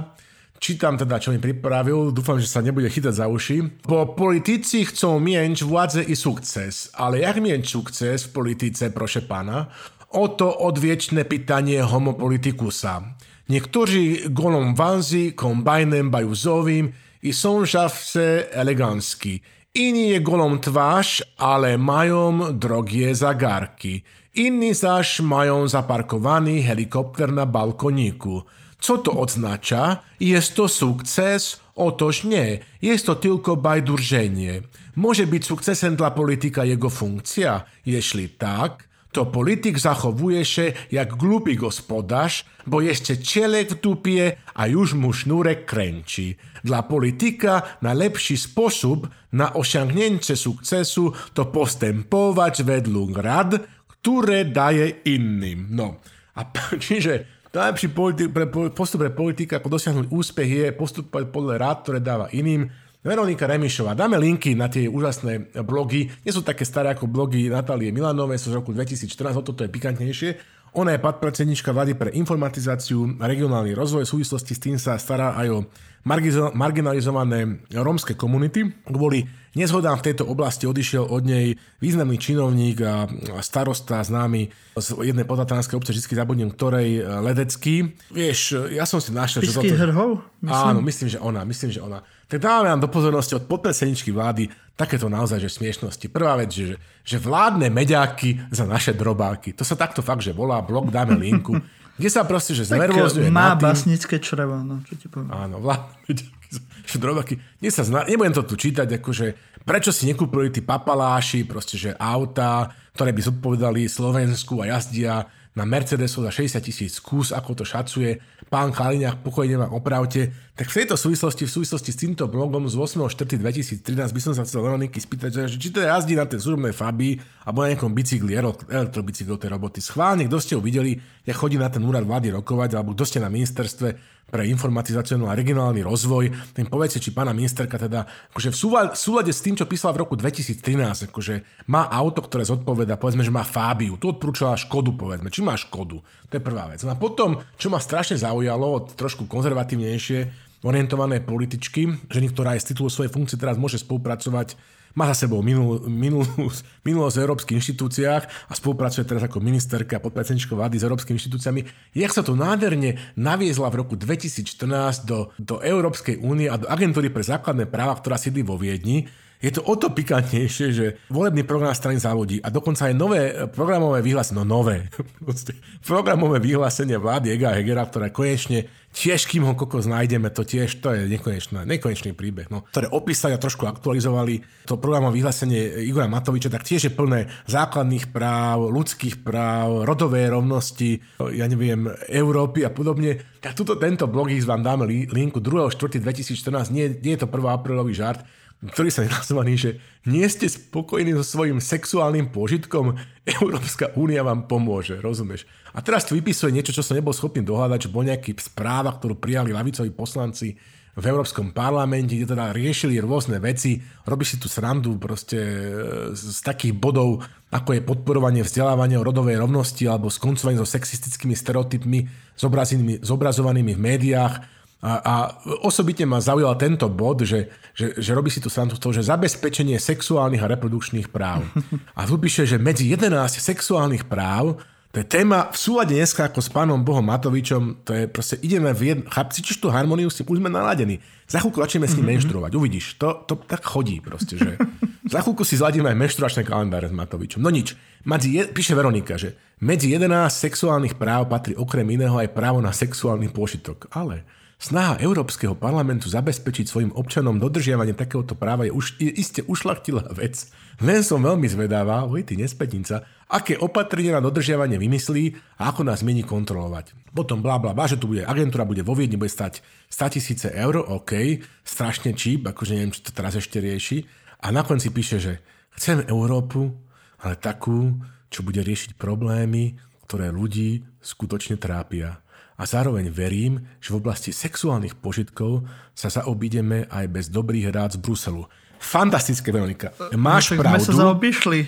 Čítam teda, čo mi pripravil, dúfam, že sa nebude chytať za uši. Bo politici chcú mieć władze i sukces, ale jak mieć sukces w polityce, proszę pana? Oto odwieczne pytanie homopolitikusa. Niektórzy golą wązy kombajnem bajuzowym i są zawsze elegancki. Inni je golą twarz, ale mają drogie zagarki. Inni zaś mają zaparkowany helikopter na balkoniku. Co to oznacza? Jest to sukces? Otóż nie, jest to tylko bajdurżenie. Może być sukcesem dla polityka jego funkcja? Jeśli tak, to polityk zachowuje się jak głupi gospodarz, bo jeszcze cielek w dupie, a już mu sznurek kręci. Dla polityka najlepszy sposób na osiągnięcie sukcesu to postępować według rad, które daje innym. No, a čiže najlepší politi- pre, postup pre politika, ako dosiahnuť úspech, je postupovať podľa rád, ktoré dáva iným. Veronika Remišová. Dáme linky na tie úžasné blogy. Nie sú také staré ako blogy Natálie Milanovej, sú z roku 2014, o toto je pikantnejšie. Ona je podpredsednička vlády pre informatizáciu a regionálny rozvoj. V súvislosti s tým sa stará aj o marginalizované rómske komunity. Kvôli nezhodám v tejto oblasti odišiel od nej významný činovník a starosta známy z jednej podlatranskej obce, vždy zabudnem ktorej, Ledecký. Vieš, ja som si našiel... Pisky toto... hrhov? Myslím? Áno, myslím, že ona, myslím, že ona. Tak dávame vám do pozornosti od podpredsedničky vlády takéto naozaj, že smiešnosti. Prvá vec, že, že vládne meďáky za naše drobáky. To sa takto fakt, že volá, blok, dáme linku. Kde sa proste, že znervozňuje Má tým, basnické črevo, no, čo ti poviem. Áno, vládne meďáky že drobáky. Nie sa zna, nebudem to tu čítať, akože prečo si nekúpili tí papaláši, proste, že auta, ktoré by zodpovedali Slovensku a jazdia na Mercedesu za 60 tisíc kus, ako to šacuje pán Kaliňák, pokojne ma opravte. Tak v tejto súvislosti, v súvislosti s týmto blogom z 8.4.2013 by som sa chcel Veroniky spýtať, že či to jazdí na tej súrobnej Fabii alebo na nejakom bicykli, elektrobicykli tej roboty. Schválne, kto ste ho videli, ja chodí na ten úrad vlády rokovať, alebo kto ste na ministerstve pre informatizáciu a regionálny rozvoj, tým povedzte, či pána ministerka teda akože v súlade s tým, čo písala v roku 2013, akože má auto, ktoré zodpoveda, povedzme, že má Fábiu, tu odporúčala Škodu, povedzme, či má Škodu, to je prvá vec. No a potom, čo ma strašne zaujalo, trošku konzervatívnejšie orientované političky, ženy, ktorá aj z titulu svojej funkcie teraz môže spolupracovať má za sebou minul, minul, minulosť v európskych inštitúciách a spolupracuje teraz ako ministerka a podpredsednička vlády s európskymi inštitúciami. Jak sa to nádherne naviezla v roku 2014 do, do Európskej únie a do agentúry pre základné práva, ktorá sídli vo Viedni, je to o to pikantnejšie, že volebný program strany závodí a dokonca aj nové programové vyhlásenie, no nové, programové vyhlásenie vlády Ega Hegera, ktoré konečne tiež, kým ho kokos nájdeme, to tiež, to je nekonečná, nekonečný príbeh, no, ktoré opísali a trošku aktualizovali. To programové vyhlásenie Igora Matoviča, tak tiež je plné základných práv, ľudských práv, rodovej rovnosti, ja neviem, Európy a podobne. Tak tuto tento blog ich vám dáme linku 2.4.2014, nie, nie je to 1. aprílový žart, ktorý sa je nazvaný, že nie ste spokojní so svojím sexuálnym požitkom, Európska únia vám pomôže, rozumieš? A teraz tu vypisuje niečo, čo som nebol schopný dohľadať, že bol nejaký správa, ktorú prijali lavicoví poslanci v Európskom parlamente, kde teda riešili rôzne veci, robí si tu srandu proste e, z takých bodov, ako je podporovanie vzdelávania o rodovej rovnosti alebo skoncovanie so sexistickými stereotypmi zobrazovanými v médiách, a, a osobitne ma zaujal tento bod, že, že, že robí si tu srandu z toho, že zabezpečenie sexuálnych a reprodukčných práv. A tu píše, že medzi 11 sexuálnych práv, to je téma v súlade dneska ako s pánom Bohom Matovičom, to je proste, ideme v jednu, chlapci, tú harmoniu si už sme naladení. Za chvíľku začneme s ním mm-hmm. menštruovať, uvidíš, to, to tak chodí proste, že za chvíľku si zladíme aj menštruačné kalendáre s Matovičom. No nič, medzi, píše Veronika, že medzi 11 sexuálnych práv patrí okrem iného aj právo na sexuálny pôžitok. Ale Snaha Európskeho parlamentu zabezpečiť svojim občanom dodržiavanie takéhoto práva je, už, je iste ušlachtilá vec. Len som veľmi zvedavá, oj ty nespätnica, aké opatrenie na dodržiavanie vymyslí a ako nás mieni kontrolovať. Potom bla bla, že tu bude agentúra, bude vo Viedni, bude stať 100 tisíce eur, OK, strašne číp, akože neviem, či to teraz ešte rieši. A na konci píše, že chcem Európu, ale takú, čo bude riešiť problémy, ktoré ľudí skutočne trápia a zároveň verím, že v oblasti sexuálnych požitkov sa zaobídeme aj bez dobrých rád z Bruselu. Fantastické, Veronika. Máš no, pravdu. Sme sa zaobišli.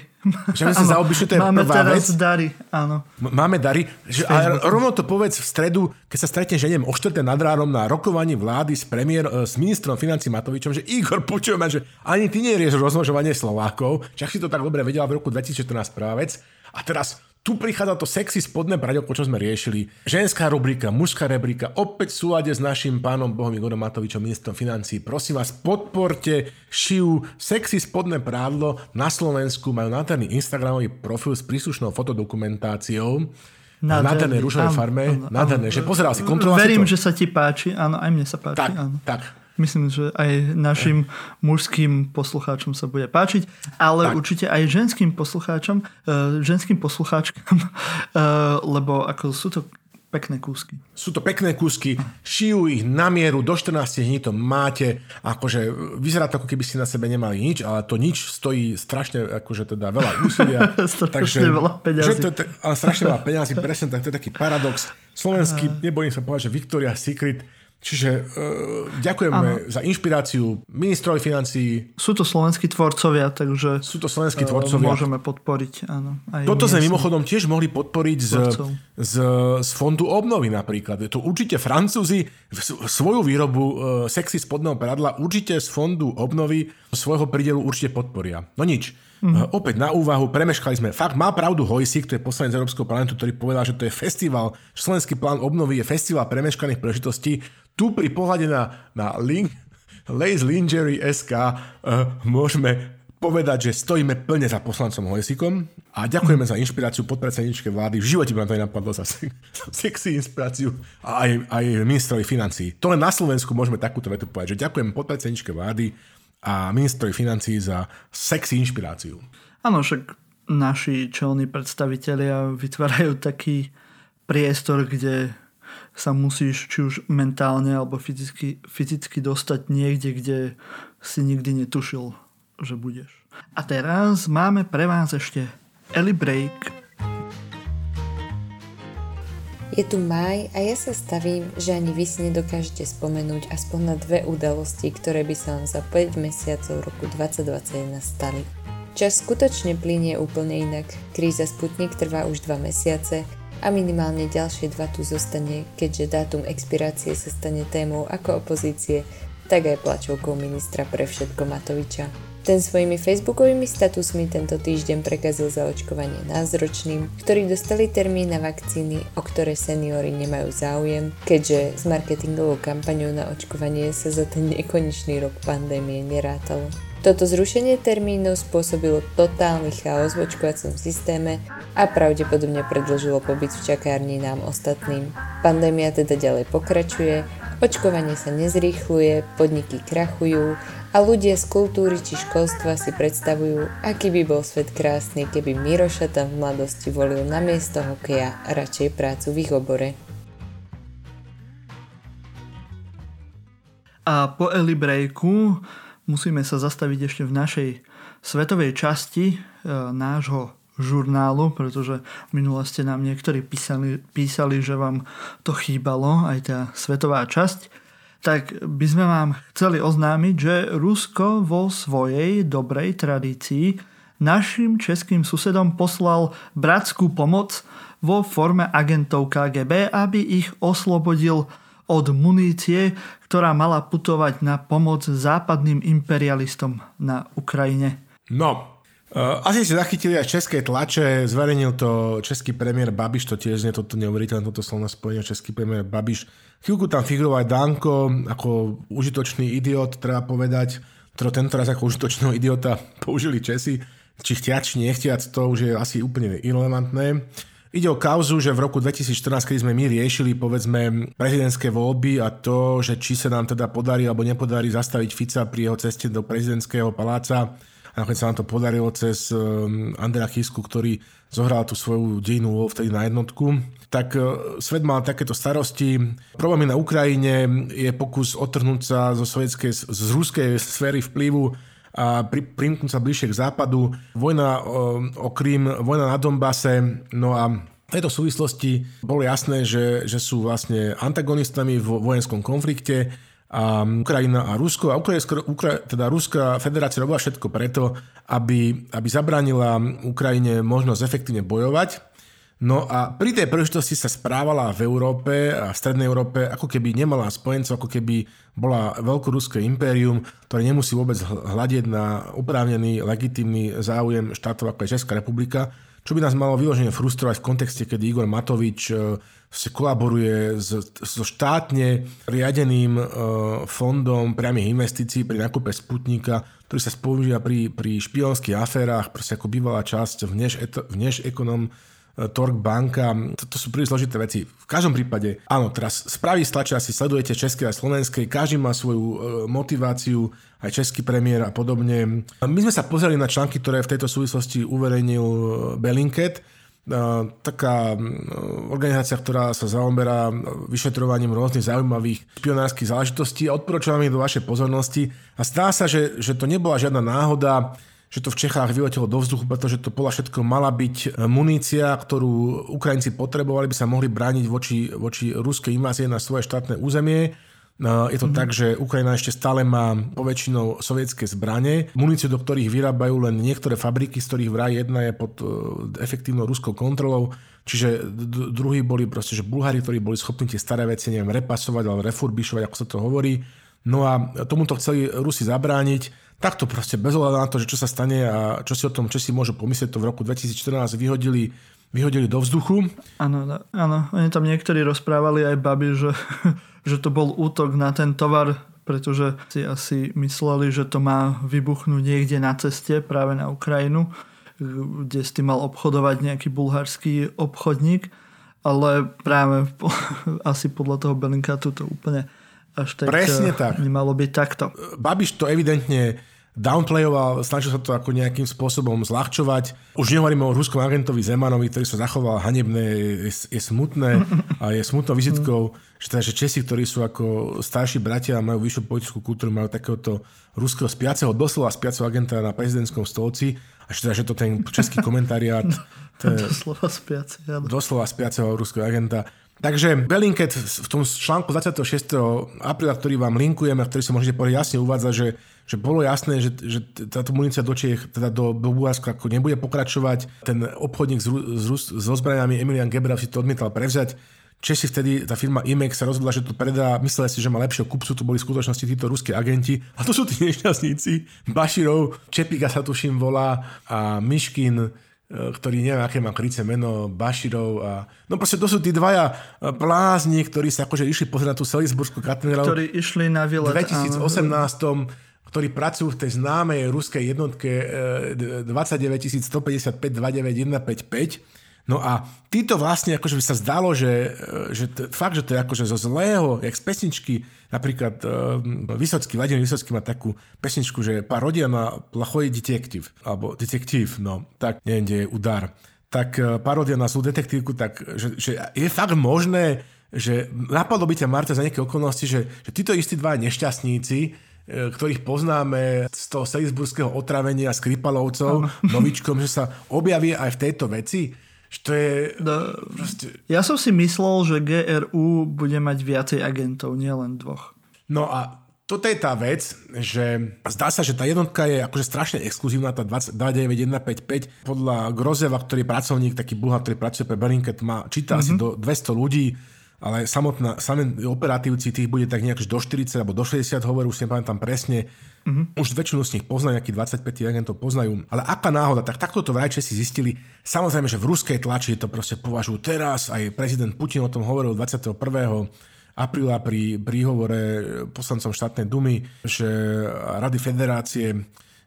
Že sme sa zaobišli, to je Máme prvá teraz vec. dary, áno. Máme dary. Že, a rovno to povedz v stredu, keď sa stretneš, že neviem, o 4. nad ránom na rokovaní vlády s, premiér, e, s ministrom financí Matovičom, že Igor, počujem, že ani ty nerieš rozmnožovanie Slovákov, čak si to tak dobre vedela v roku 2014 prvá vec. A teraz tu prichádza to sexy spodné pradielko, čo sme riešili. Ženská rubrika, mužská rubrika, opäť v súlade s našim pánom Bohom Igorom Matovičom, ministrom financí. Prosím vás, podporte šiu sexy spodné prádlo na Slovensku. Majú nádherný Instagramový profil s príslušnou fotodokumentáciou. Na nádhernej rúžovej farme. Nádherné, že pozeral si, kontroloval Verím, to. že sa ti páči, áno, aj mne sa páči. Tak, áno. tak. Myslím, že aj našim mužským poslucháčom sa bude páčiť, ale tak. určite aj ženským poslucháčom, uh, ženským poslucháčkam, uh, lebo ako sú to pekné kúsky. Sú to pekné kúsky, šijú ich na mieru, do 14 dní to máte, akože vyzerá to, ako keby ste na sebe nemali nič, ale to nič stojí strašne, akože teda veľa úsilia. strašne veľa peňazí. Že to, ale strašne veľa peňazí, presne tak, to je taký paradox. Slovenský, nebojím sa povedať, že Victoria's Secret Čiže uh, ďakujeme ano. za inšpiráciu ministrovi financií. Sú to slovenskí tvorcovia, takže sú to slovenskí tvorcovia. môžeme podporiť. Áno, aj Toto sme mimochodom tiež mohli podporiť z, z, z fondu obnovy napríklad. Je to určite Francúzi svoju výrobu uh, sexy spodného pradla určite z fondu obnovy svojho prídelu určite podporia. No nič. Mm. Opäť na úvahu, premeškali sme. Fakt má pravdu Hojsik, to je poslanec Európskeho parlamentu, ktorý povedal, že to je festival, slovenský plán obnovy je festival premeškaných príležitostí. Tu pri pohľade na, na link Lace Lingerie SK uh, môžeme povedať, že stojíme plne za poslancom Hojsikom a ďakujeme za inšpiráciu podpredsedničke vlády. V živote by ma to nenapadlo za sexy inšpiráciu a aj, aj ministrovi financí. To len na Slovensku môžeme takúto vetu povedať, že ďakujem podpredsedničke vlády a ministrovi financí za sexy inšpiráciu. Áno, však naši čelní predstavitelia vytvárajú taký priestor, kde sa musíš či už mentálne alebo fyzicky, fyzicky dostať niekde, kde si nikdy netušil, že budeš. A teraz máme pre vás ešte Ellie Break Je tu maj a ja sa stavím, že ani vy si nedokážete spomenúť aspoň na dve udalosti, ktoré by sa vám za 5 mesiacov roku 2021 stali. Čas skutočne plinie úplne inak. Kríza Sputnik trvá už 2 mesiace a minimálne ďalšie dva tu zostane, keďže dátum expirácie sa stane témou ako opozície, tak aj plačovkou ministra pre všetko Matoviča. Ten svojimi facebookovými statusmi tento týždeň prekazil zaočkovanie názročným, ktorí dostali termín na vakcíny, o ktoré seniory nemajú záujem, keďže s marketingovou kampaňou na očkovanie sa za ten nekonečný rok pandémie nerátalo. Toto zrušenie termínov spôsobilo totálny chaos v očkovacom systéme a pravdepodobne predlžilo pobyt v čakárni nám ostatným. Pandémia teda ďalej pokračuje, očkovanie sa nezrýchluje, podniky krachujú a ľudia z kultúry či školstva si predstavujú, aký by bol svet krásny, keby Miroša tam v mladosti volil na miesto hokeja radšej prácu v ich obore. A po Eli Breaku musíme sa zastaviť ešte v našej svetovej časti e, nášho žurnálu, pretože minule ste nám niektorí písali, písali, že vám to chýbalo, aj tá svetová časť. Tak by sme vám chceli oznámiť, že Rusko vo svojej dobrej tradícii našim českým susedom poslal bratskú pomoc vo forme agentov KGB, aby ich oslobodil od munície, ktorá mala putovať na pomoc západným imperialistom na Ukrajine. No, Uh, asi si zachytili aj české tlače, zverejnil to český premiér Babiš, to tiež nie toto neuveriteľné, toto slovné spojenie, český premiér Babiš. Chvíľku tam figuroval aj Danko ako užitočný idiot, treba povedať, ktorý tento raz ako užitočného idiota použili Česi, či chtiac, či nechtiac, to už je asi úplne irrelevantné. Ide o kauzu, že v roku 2014, keď sme my riešili, povedzme, prezidentské voľby a to, že či sa nám teda podarí alebo nepodarí zastaviť Fica pri jeho ceste do prezidentského paláca, a nakoniec sa nám to podarilo cez um, Andrea Chisku, ktorý zohral tú svoju dejnú vtedy na jednotku. Tak uh, svet mal takéto starosti. Problémy na Ukrajine je pokus otrhnúť sa zo sovietskej, z ruskej sféry vplyvu a pri, primknúť sa bližšie k západu. Vojna o, um, o Krím, vojna na Donbase, no a v tejto súvislosti bolo jasné, že, že sú vlastne antagonistami v vojenskom konflikte a Ukrajina a Rusko. A Ukrajinsko, Ukra, teda Ruská federácia robila všetko preto, aby, aby zabránila Ukrajine možnosť efektívne bojovať. No a pri tej príležitosti sa správala v Európe a v Strednej Európe, ako keby nemala spojencov, ako keby bola veľkoruské impérium, ktoré nemusí vôbec hľadiť na oprávnený, legitímny záujem štátov ako je Česká republika, čo by nás malo vyložene frustrovať v kontexte, kedy Igor Matovič si kolaboruje so štátne riadeným e, fondom priamých investícií pri nákupe Sputnika, ktorý sa spoužíva pri, pri špionských aférach, proste ako bývalá časť vnež, vnež ekonom e, Tork banka, to, to sú príliš zložité veci. V každom prípade, áno, teraz správy stlačia, si sledujete české a slovenské, každý má svoju e, motiváciu, aj český premiér a podobne. My sme sa pozreli na články, ktoré v tejto súvislosti uverejnil Belinket, taká organizácia, ktorá sa zaoberá vyšetrovaním rôznych zaujímavých špionárskych záležitostí a odporúčam ich do vašej pozornosti. A zdá sa, že, že to nebola žiadna náhoda, že to v Čechách vyletelo do vzduchu, pretože to bola všetko mala byť e, munícia, ktorú Ukrajinci potrebovali, by sa mohli brániť voči, voči ruskej invázie na svoje štátne územie. Je to mm-hmm. tak, že Ukrajina ešte stále má poväčšinou sovietské zbranie, muníciu, do ktorých vyrábajú len niektoré fabriky, z ktorých vraj jedna je pod e, efektívnou ruskou kontrolou, čiže druhí boli proste, že Bulhári, ktorí boli schopní tie staré veci, neviem, repasovať alebo refurbišovať, ako sa to hovorí. No a tomuto chceli Rusi zabrániť, takto proste bez ohľadu na to, že čo sa stane a čo si o tom, čo si môžu pomyslieť, to v roku 2014 vyhodili vyhodili do vzduchu. Áno, áno. Oni tam niektorí rozprávali aj babi, že, že to bol útok na ten tovar, pretože si asi mysleli, že to má vybuchnúť niekde na ceste práve na Ukrajinu, kde s tým mal obchodovať nejaký bulharský obchodník, ale práve po, asi podľa toho Belinkatu to úplne až tak Presne tak. nemalo byť takto. Babiš to evidentne downplayoval, snažil sa to ako nejakým spôsobom zľahčovať. Už nehovoríme o ruskom agentovi Zemanovi, ktorý sa zachoval hanebné, je, je smutné a je smutnou vizitkou, že, teda, že Česi, ktorí sú ako starší bratia a majú vyššiu politickú kultúru, majú takéhoto ruského spiaceho, doslova spiaceho agenta na prezidentskom stolci a že, teda, že to ten český komentariát to je, doslova spiace, doslova spiaceho ruského agenta Takže Bellingcat v tom článku 26. apríla, ktorý vám linkujeme, ktorý si môžete povedať, jasne uvádza, že, že bolo jasné, že, že táto munícia do Čiech, teda do, Bulharska nebude pokračovať. Ten obchodník s, s, Emilian Gebrav si to odmietal prevzať. Česi vtedy, tá firma IMEX sa rozhodla, že to predá, mysleli si, že má lepšieho kupcu, to boli v skutočnosti títo ruskí agenti. A to sú tí nešťastníci. Baširov, Čepika sa tuším volá a Miškin, ktorý neviem, aké má kryce meno, Baširov a... No proste to sú tí dvaja e, blázni, ktorí sa akože išli pozrieť na tú Salisburskú katedrálu. Ktorí išli na výlet. V 2018 áno. ktorí pracujú v tej známej ruskej jednotke 29 155 29155 No a títo vlastne, akože by sa zdalo, že, že t- fakt, že to je akože zo zlého, jak z pesničky, napríklad uh, Vysocký, Vladimír Vysocký má takú pesničku, že parodia na plachoj detektív, alebo detektív, no, tak neviem, kde je udar. Tak uh, parodia na zlú detektívku, tak že, že je fakt možné, že napadlo by ťa Marta za nejaké okolnosti, že, že títo istí dva nešťastníci, e, ktorých poznáme z toho Salisburského otravenia Skripalovcov, novičkom, že sa objavia aj v tejto veci že to je... No, proste... Ja som si myslel, že GRU bude mať viacej agentov, nielen dvoch. No a toto je tá vec, že zdá sa, že tá jednotka je akože strašne exkluzívna, tá 29155. Podľa Grozeva, ktorý je pracovník, taký bulhar, ktorý pracuje pre Bellingcat, má, číta mm-hmm. asi mhm. do 200 ľudí, ale samotná, samé operatívci tých bude tak nejak do 40 alebo do 60 hovorú, už si nepamätám presne. Mm-hmm. Už väčšinu z nich poznajú, nejakých 25 agentov poznajú. Ale aká náhoda, tak takto to vrajče si zistili. Samozrejme, že v ruskej tlači to proste považujú teraz. Aj prezident Putin o tom hovoril 21 apríla pri príhovore poslancom štátnej dumy, že Rady federácie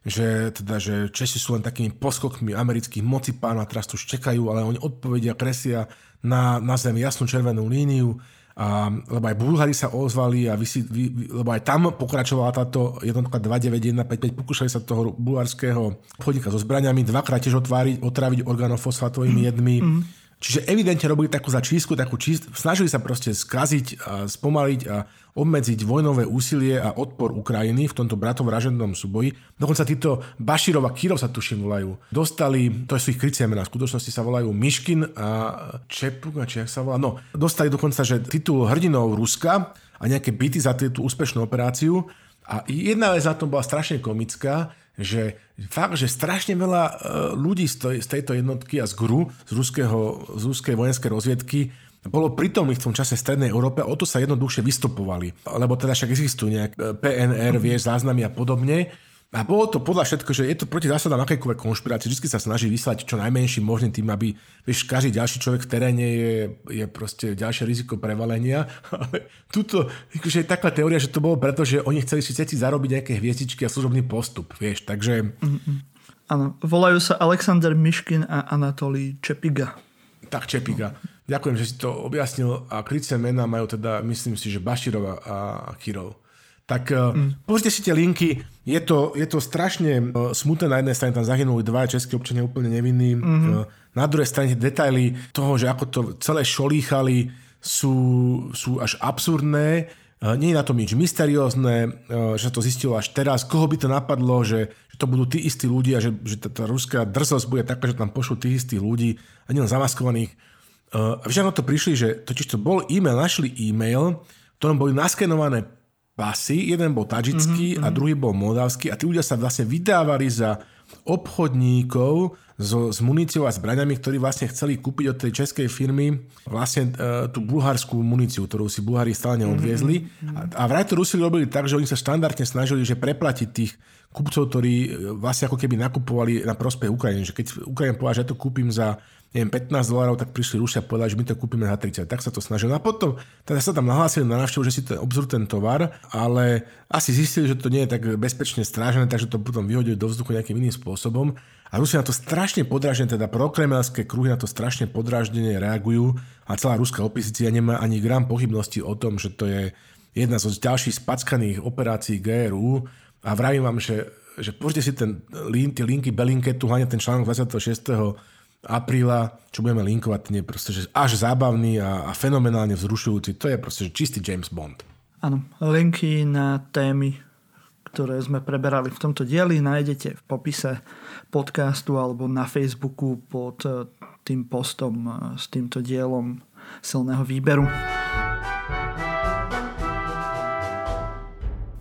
že, teda, že Česi sú len takými poskokmi amerických mocipánov a teraz tu čekajú, ale oni odpovedia, kresia na, na zem jasnú červenú líniu a, lebo aj Bulhári sa ozvali, a vy vy, lebo aj tam pokračovala táto jednotka 29155, pokúšali sa toho bulharského obchodníka so zbraniami dvakrát tiež otváriť, otráviť organofosfátovými jedmi. Mm-hmm. Čiže evidentne robili takú za čísku, takú čist, snažili sa proste skaziť a spomaliť a obmedziť vojnové úsilie a odpor Ukrajiny v tomto bratovražednom súboji. Dokonca títo Baširov a Kirov sa tuším volajú. Dostali, to sú ich krycie mená, v skutočnosti sa volajú Miškin a Čepuk, či sa volá. No, dostali dokonca, že titul hrdinov Ruska a nejaké byty za tú úspešnú operáciu. A jedna vec na tom bola strašne komická, že fakt, že strašne veľa e, ľudí z, tejto jednotky a z GRU, z, ruského, z ruskej vojenskej rozviedky, bolo pritomných v tom čase v Strednej Európe, o to sa jednoduchšie vystupovali. Lebo teda však existujú nejak e, PNR, vieš, záznamy a podobne. A bolo to podľa všetko, že je to proti zásadám akékoľvek konšpirácie. Vždy sa snaží vyslať čo najmenším možným tým, aby vieš, každý ďalší človek v teréne je, je proste ďalšie riziko prevalenia. Ale tuto akože je taká teória, že to bolo preto, že oni chceli si všetci zarobiť nejaké hviezdičky a služobný postup. Vieš, takže... Áno, volajú sa Alexander Miškin a Anatolí Čepiga. Tak Čepiga. Ďakujem, že si to objasnil a kryce mena majú teda, myslím si, že Baširova a Kirov. Tak mm. pozrite si tie linky, je to, je to strašne uh, smutné, na jednej strane tam zahynuli dva české občania úplne nevinní, mm-hmm. na druhej strane detaily toho, že ako to celé šolíchali, sú, sú až absurdné, nie je na tom nič mysteriózne, že sa to zistilo až teraz, koho by to napadlo, že, že to budú tí istí ľudia, že, že tá, tá ruská drzosť bude taká, že tam pošlú tých istých ľudí, ani len zamaskovaných. Vieš, na to prišli, že totiž to bol e-mail, našli e-mail, v ktorom boli naskenované pasy, jeden bol tadžický mm-hmm. a druhý bol moldavský a tí ľudia sa vlastne vydávali za obchodníkov so, s muníciou a zbraňami, ktorí vlastne chceli kúpiť od tej českej firmy vlastne e, tú bulharskú muníciu, ktorú si Bulhári stále neodviezli. Mm-hmm. A, a vraj to Rusi robili tak, že oni sa štandardne snažili, že preplatiť tých kupcov, ktorí e, vlastne ako keby nakupovali na prospech Ukrajiny. Že keď Ukrajina povedala, že ja to kúpim za neviem, 15 dolárov, tak prišli Rusia a povedali, že my to kúpime za 30. Tak sa to snažili. A potom teda sa tam nahlásili na návštevu, že si to obzrú ten tovar, ale asi zistili, že to nie je tak bezpečne strážené, takže to potom vyhodili do vzduchu nejakým iným spôsobom. A Rusi na to strašne podráždene, teda prokremelské kruhy na to strašne podráždene reagujú a celá ruská opozícia nemá ani gram pochybnosti o tom, že to je jedna zo ďalších spackaných operácií GRU a vravím vám, že, že si ten, tie linky Belinketu, hlavne ten článok 26 apríla, čo budeme linkovať, ten je proste že až zábavný a, a fenomenálne vzrušujúci. To je proste že čistý James Bond. Áno, linky na témy, ktoré sme preberali v tomto dieli, nájdete v popise podcastu alebo na Facebooku pod eh, tým postom eh, s týmto dielom silného výberu.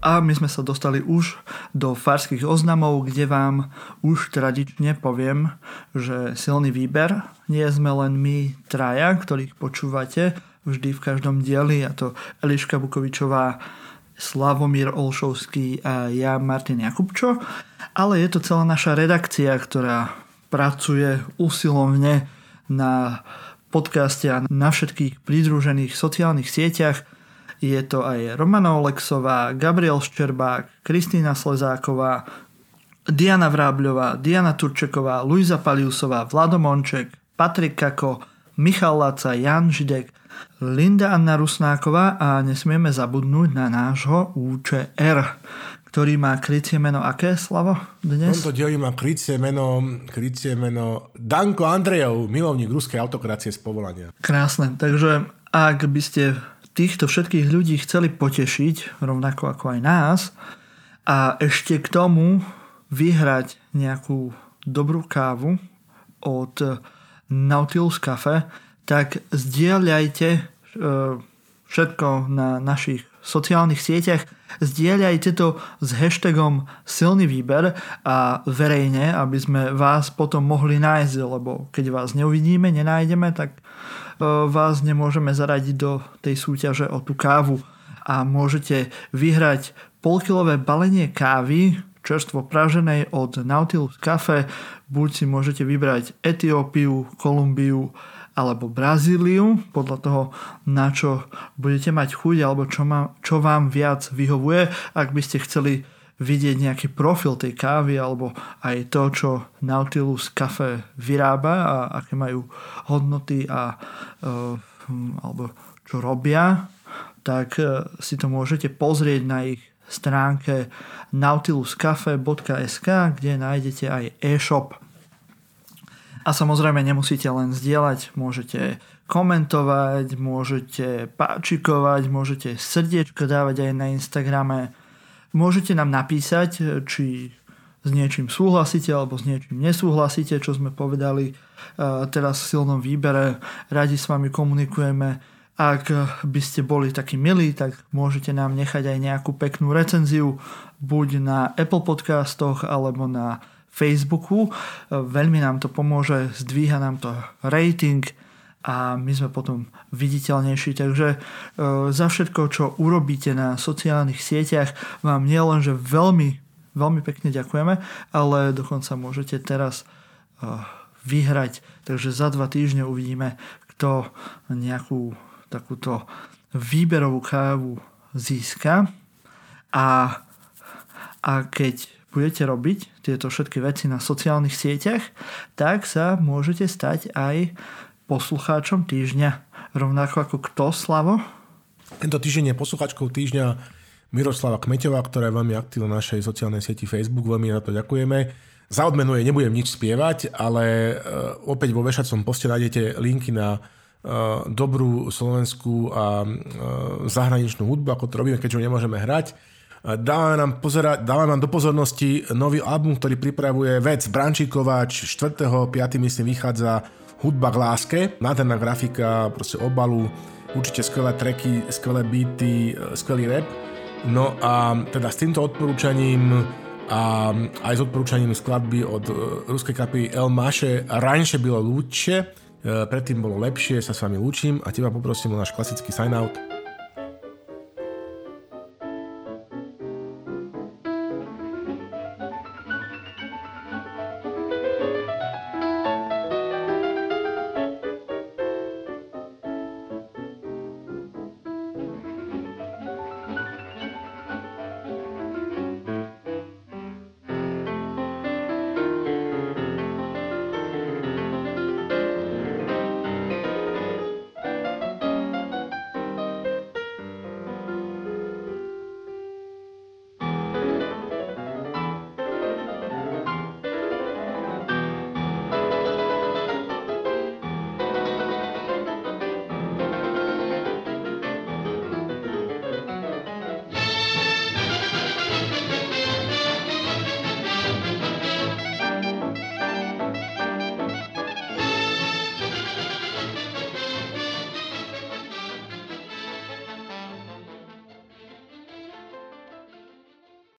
A my sme sa dostali už do farských oznamov, kde vám už tradične poviem, že silný výber. Nie sme len my traja, ktorých počúvate vždy v každom dieli, a to Eliška Bukovičová, Slavomír Olšovský a ja Martin Jakubčo, ale je to celá naša redakcia, ktorá pracuje usilovne na podcaste a na všetkých pridružených sociálnych sieťach – je to aj Romana Olexová, Gabriel Ščerbák, Kristýna Slezáková, Diana Vrábľová, Diana Turčeková, Luisa Paliusová, Vlado Monček, Patrik Kako, Michal Laca, Jan Židek, Linda Anna Rusnáková a nesmieme zabudnúť na nášho UČR, ktorý má krycie meno aké, Slavo, dnes? Tomto dieli má krycie meno, krycie meno Danko Andrejov, milovník ruskej autokracie z povolania. Krásne, takže ak by ste týchto všetkých ľudí chceli potešiť, rovnako ako aj nás, a ešte k tomu vyhrať nejakú dobrú kávu od Nautilus Cafe, tak zdieľajte e, všetko na našich sociálnych sieťach, zdieľajte to s hashtagom silný výber a verejne, aby sme vás potom mohli nájsť, lebo keď vás neuvidíme, nenájdeme, tak vás nemôžeme zaradiť do tej súťaže o tú kávu a môžete vyhrať polkilové balenie kávy čerstvo praženej od Nautilus Cafe. Buď si môžete vybrať Etiópiu, Kolumbiu alebo Brazíliu, podľa toho, na čo budete mať chuť alebo čo, ma, čo vám viac vyhovuje. Ak by ste chceli vidieť nejaký profil tej kávy alebo aj to, čo Nautilus Cafe vyrába a aké majú hodnoty a uh, alebo čo robia, tak uh, si to môžete pozrieť na ich stránke nautiluscafe.sk, kde nájdete aj e-shop. A samozrejme nemusíte len zdieľať, môžete komentovať, môžete páčikovať, môžete srdiečko dávať aj na Instagrame, Môžete nám napísať, e, či s niečím súhlasíte alebo s niečím nesúhlasíte, čo sme povedali e, teraz v silnom výbere. Radi s vami komunikujeme. Ak by ste boli takí milí, tak môžete nám nechať aj nejakú peknú recenziu buď na Apple podcastoch alebo na Facebooku. E, veľmi nám to pomôže, zdvíha nám to rating a my sme potom viditeľnejší. Takže e, za všetko, čo urobíte na sociálnych sieťach, vám nielen, že veľmi, veľmi pekne ďakujeme, ale dokonca môžete teraz e, vyhrať. Takže za dva týždne uvidíme, kto nejakú takúto výberovú kávu získa. A, a keď budete robiť tieto všetky veci na sociálnych sieťach, tak sa môžete stať aj poslucháčom týždňa, rovnako ako kto, Slavo? Tento týždeň je poslucháčkou týždňa Miroslava Kmeťová, ktorá je veľmi aktívna na našej sociálnej sieti Facebook, veľmi za to ďakujeme. Za odmenu jej nebudem nič spievať, ale uh, opäť vo vešacom poste nájdete linky na uh, dobrú slovenskú a uh, zahraničnú hudbu, ako to robíme, keďže ho nemôžeme hrať. Dáva nám, pozera- dáva nám do pozornosti nový album, ktorý pripravuje vec Brančíkovač, 4.5. myslím vychádza hudba k láske, nádherná grafika, proste obalu, určite skvelé tracky, skvelé beaty, skvelý rap. No a teda s týmto odporúčaním a aj s odporúčaním skladby od ruskej kapely El Maše Ranše bylo lúčie, predtým bolo lepšie, sa s vami lúčim a teba poprosím o náš klasický sign out.